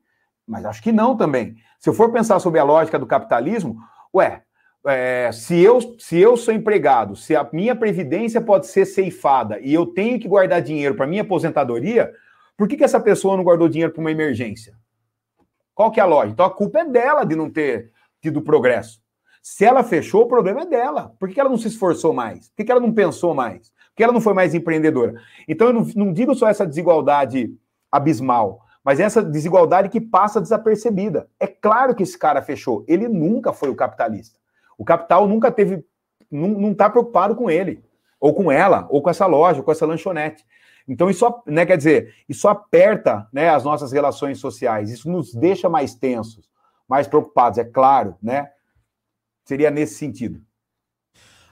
mas acho que não também. Se eu for pensar sobre a lógica do capitalismo, ué, é, se, eu, se eu sou empregado, se a minha previdência pode ser ceifada e eu tenho que guardar dinheiro para minha aposentadoria, por que, que essa pessoa não guardou dinheiro para uma emergência? Qual que é a lógica? Então a culpa é dela de não ter tido progresso. Se ela fechou, o problema é dela. Por que ela não se esforçou mais? Por que ela não pensou mais? Por que ela não foi mais empreendedora? Então, eu não, não digo só essa desigualdade abismal, mas essa desigualdade que passa desapercebida. É claro que esse cara fechou. Ele nunca foi o capitalista. O capital nunca teve, não está preocupado com ele, ou com ela, ou com essa loja, ou com essa lanchonete. Então, isso, né, quer dizer, isso aperta né, as nossas relações sociais, isso nos deixa mais tensos, mais preocupados, é claro, né? Seria nesse sentido.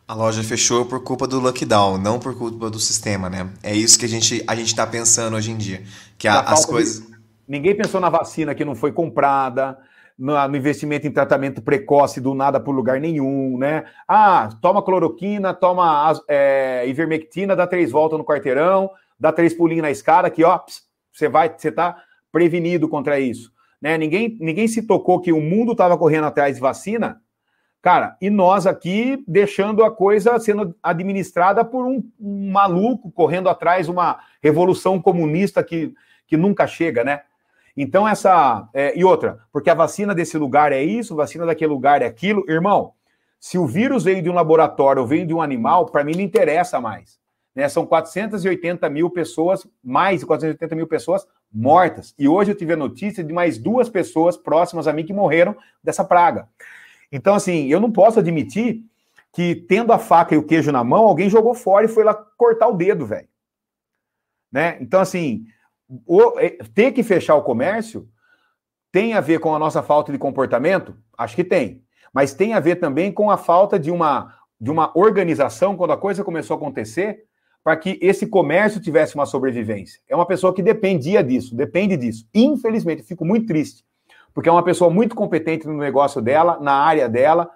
A loja fechou por culpa do lockdown, não por culpa do sistema, né? É isso que a gente a gente está pensando hoje em dia, que a, as coisas. De... Ninguém pensou na vacina que não foi comprada, no, investimento em tratamento precoce do nada por lugar nenhum, né? Ah, toma cloroquina, toma é, ivermectina, dá três voltas no quarteirão, dá três pulinhos na escada, que ó, você vai, você tá prevenido contra isso, né? Ninguém ninguém se tocou que o mundo estava correndo atrás de vacina Cara, e nós aqui deixando a coisa sendo administrada por um, um maluco correndo atrás uma revolução comunista que, que nunca chega, né? Então, essa. É, e outra, porque a vacina desse lugar é isso, vacina daquele lugar é aquilo. Irmão, se o vírus veio de um laboratório ou veio de um animal, para mim não interessa mais. Né? São 480 mil pessoas, mais de 480 mil pessoas mortas. E hoje eu tive a notícia de mais duas pessoas próximas a mim que morreram dessa praga. Então, assim, eu não posso admitir que, tendo a faca e o queijo na mão, alguém jogou fora e foi lá cortar o dedo, velho. Né? Então, assim, o, é, ter que fechar o comércio tem a ver com a nossa falta de comportamento? Acho que tem. Mas tem a ver também com a falta de uma, de uma organização, quando a coisa começou a acontecer, para que esse comércio tivesse uma sobrevivência. É uma pessoa que dependia disso, depende disso. Infelizmente, fico muito triste porque é uma pessoa muito competente no negócio dela, na área dela.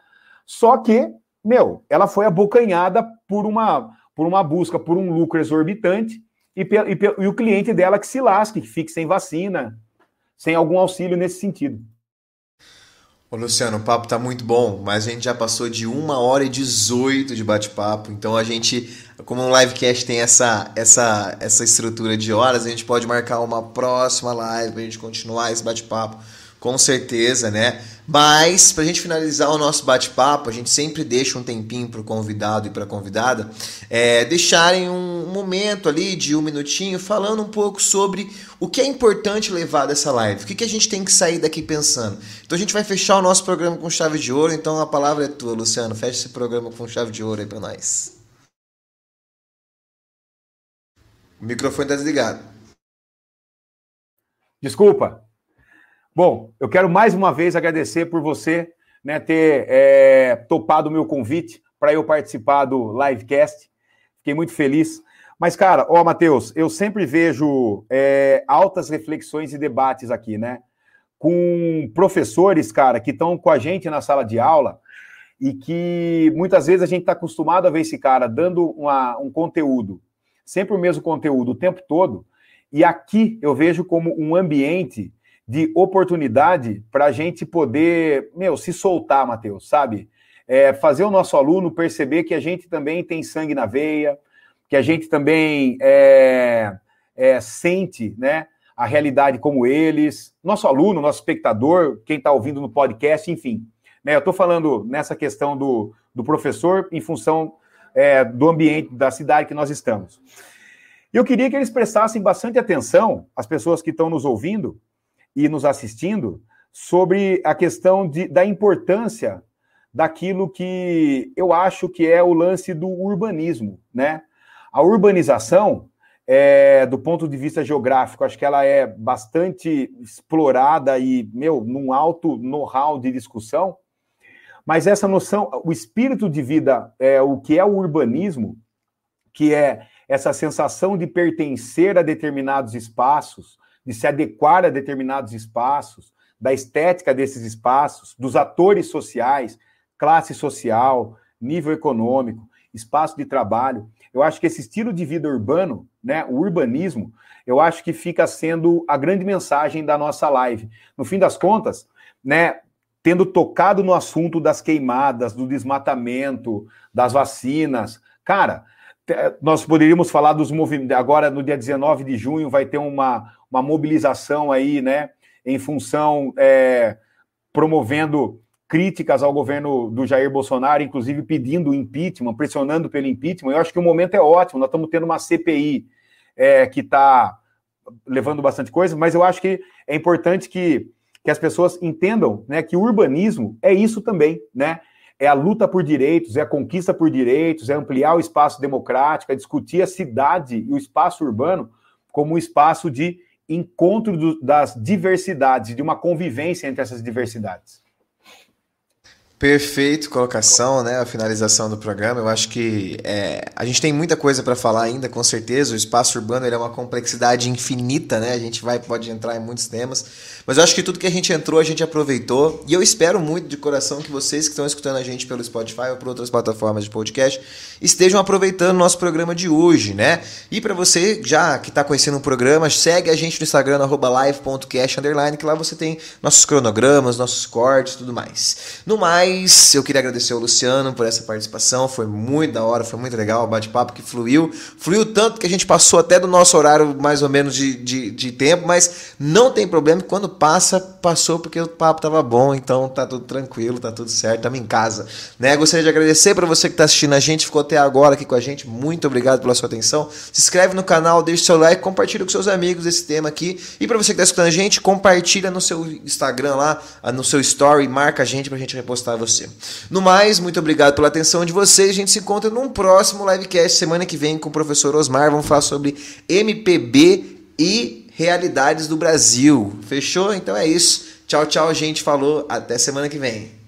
Só que, meu, ela foi abocanhada por uma, por uma busca por um lucro exorbitante e, e, e o cliente dela que se lasque, que fique sem vacina, sem algum auxílio nesse sentido. Ô Luciano, o papo tá muito bom, mas a gente já passou de uma hora e 18 de bate-papo, então a gente, como um livecast tem essa, essa, essa estrutura de horas, a gente pode marcar uma próxima live pra gente continuar esse bate-papo com certeza, né? Mas, para a gente finalizar o nosso bate-papo, a gente sempre deixa um tempinho para o convidado e para a convidada é, deixarem um momento ali de um minutinho falando um pouco sobre o que é importante levar dessa live, o que, que a gente tem que sair daqui pensando. Então a gente vai fechar o nosso programa com chave de ouro, então a palavra é tua, Luciano. Fecha esse programa com chave de ouro aí para nós. O microfone está desligado. Desculpa. Bom, eu quero mais uma vez agradecer por você né, ter é, topado o meu convite para eu participar do livecast. Fiquei muito feliz. Mas, cara, ó, Matheus, eu sempre vejo é, altas reflexões e debates aqui, né? com professores, cara, que estão com a gente na sala de aula e que muitas vezes a gente está acostumado a ver esse cara dando uma, um conteúdo, sempre o mesmo conteúdo o tempo todo, e aqui eu vejo como um ambiente de oportunidade para a gente poder, meu, se soltar, Matheus, sabe? É, fazer o nosso aluno perceber que a gente também tem sangue na veia, que a gente também é, é, sente, né? A realidade como eles, nosso aluno, nosso espectador, quem está ouvindo no podcast, enfim. Né, eu estou falando nessa questão do, do professor em função é, do ambiente, da cidade que nós estamos. Eu queria que eles prestassem bastante atenção, as pessoas que estão nos ouvindo, e nos assistindo sobre a questão de, da importância daquilo que eu acho que é o lance do urbanismo, né? A urbanização, é, do ponto de vista geográfico, acho que ela é bastante explorada e, meu, num alto know-how de discussão, mas essa noção, o espírito de vida, é o que é o urbanismo, que é essa sensação de pertencer a determinados espaços, de se adequar a determinados espaços, da estética desses espaços, dos atores sociais, classe social, nível econômico, espaço de trabalho. Eu acho que esse estilo de vida urbano, né, o urbanismo, eu acho que fica sendo a grande mensagem da nossa live. No fim das contas, né, tendo tocado no assunto das queimadas, do desmatamento, das vacinas, cara, nós poderíamos falar dos movimentos. Agora, no dia 19 de junho, vai ter uma, uma mobilização aí, né, em função, é, promovendo críticas ao governo do Jair Bolsonaro, inclusive pedindo impeachment, pressionando pelo impeachment. Eu acho que o momento é ótimo. Nós estamos tendo uma CPI é, que está levando bastante coisa, mas eu acho que é importante que, que as pessoas entendam né, que o urbanismo é isso também, né? é a luta por direitos, é a conquista por direitos, é ampliar o espaço democrático, é discutir a cidade e o espaço urbano como um espaço de encontro do, das diversidades, de uma convivência entre essas diversidades. Perfeito colocação, né? A finalização do programa. Eu acho que é, a gente tem muita coisa para falar ainda, com certeza. O espaço urbano é uma complexidade infinita, né? A gente vai pode entrar em muitos temas, mas eu acho que tudo que a gente entrou a gente aproveitou. E eu espero muito de coração que vocês que estão escutando a gente pelo Spotify ou por outras plataformas de podcast estejam aproveitando o nosso programa de hoje, né? E para você já que está conhecendo o programa, segue a gente no Instagram @live.cast que lá você tem nossos cronogramas, nossos cortes, tudo mais. No mais mas eu queria agradecer ao Luciano por essa participação. Foi muito da hora, foi muito legal o bate-papo que fluiu. Fluiu tanto que a gente passou até do nosso horário mais ou menos de, de, de tempo, mas não tem problema. Quando passa, passou porque o papo tava bom, então tá tudo tranquilo, tá tudo certo, estamos em casa. Né? Gostaria de agradecer para você que está assistindo a gente, ficou até agora aqui com a gente. Muito obrigado pela sua atenção. Se inscreve no canal, deixa seu like, compartilha com seus amigos esse tema aqui. E para você que está escutando a gente, compartilha no seu Instagram lá, no seu story, marca a gente para a gente repostar você. No mais, muito obrigado pela atenção de vocês. A gente se encontra num próximo livecast semana que vem com o professor Osmar. Vamos falar sobre MPB e realidades do Brasil. Fechou? Então é isso. Tchau, tchau, gente. Falou. Até semana que vem.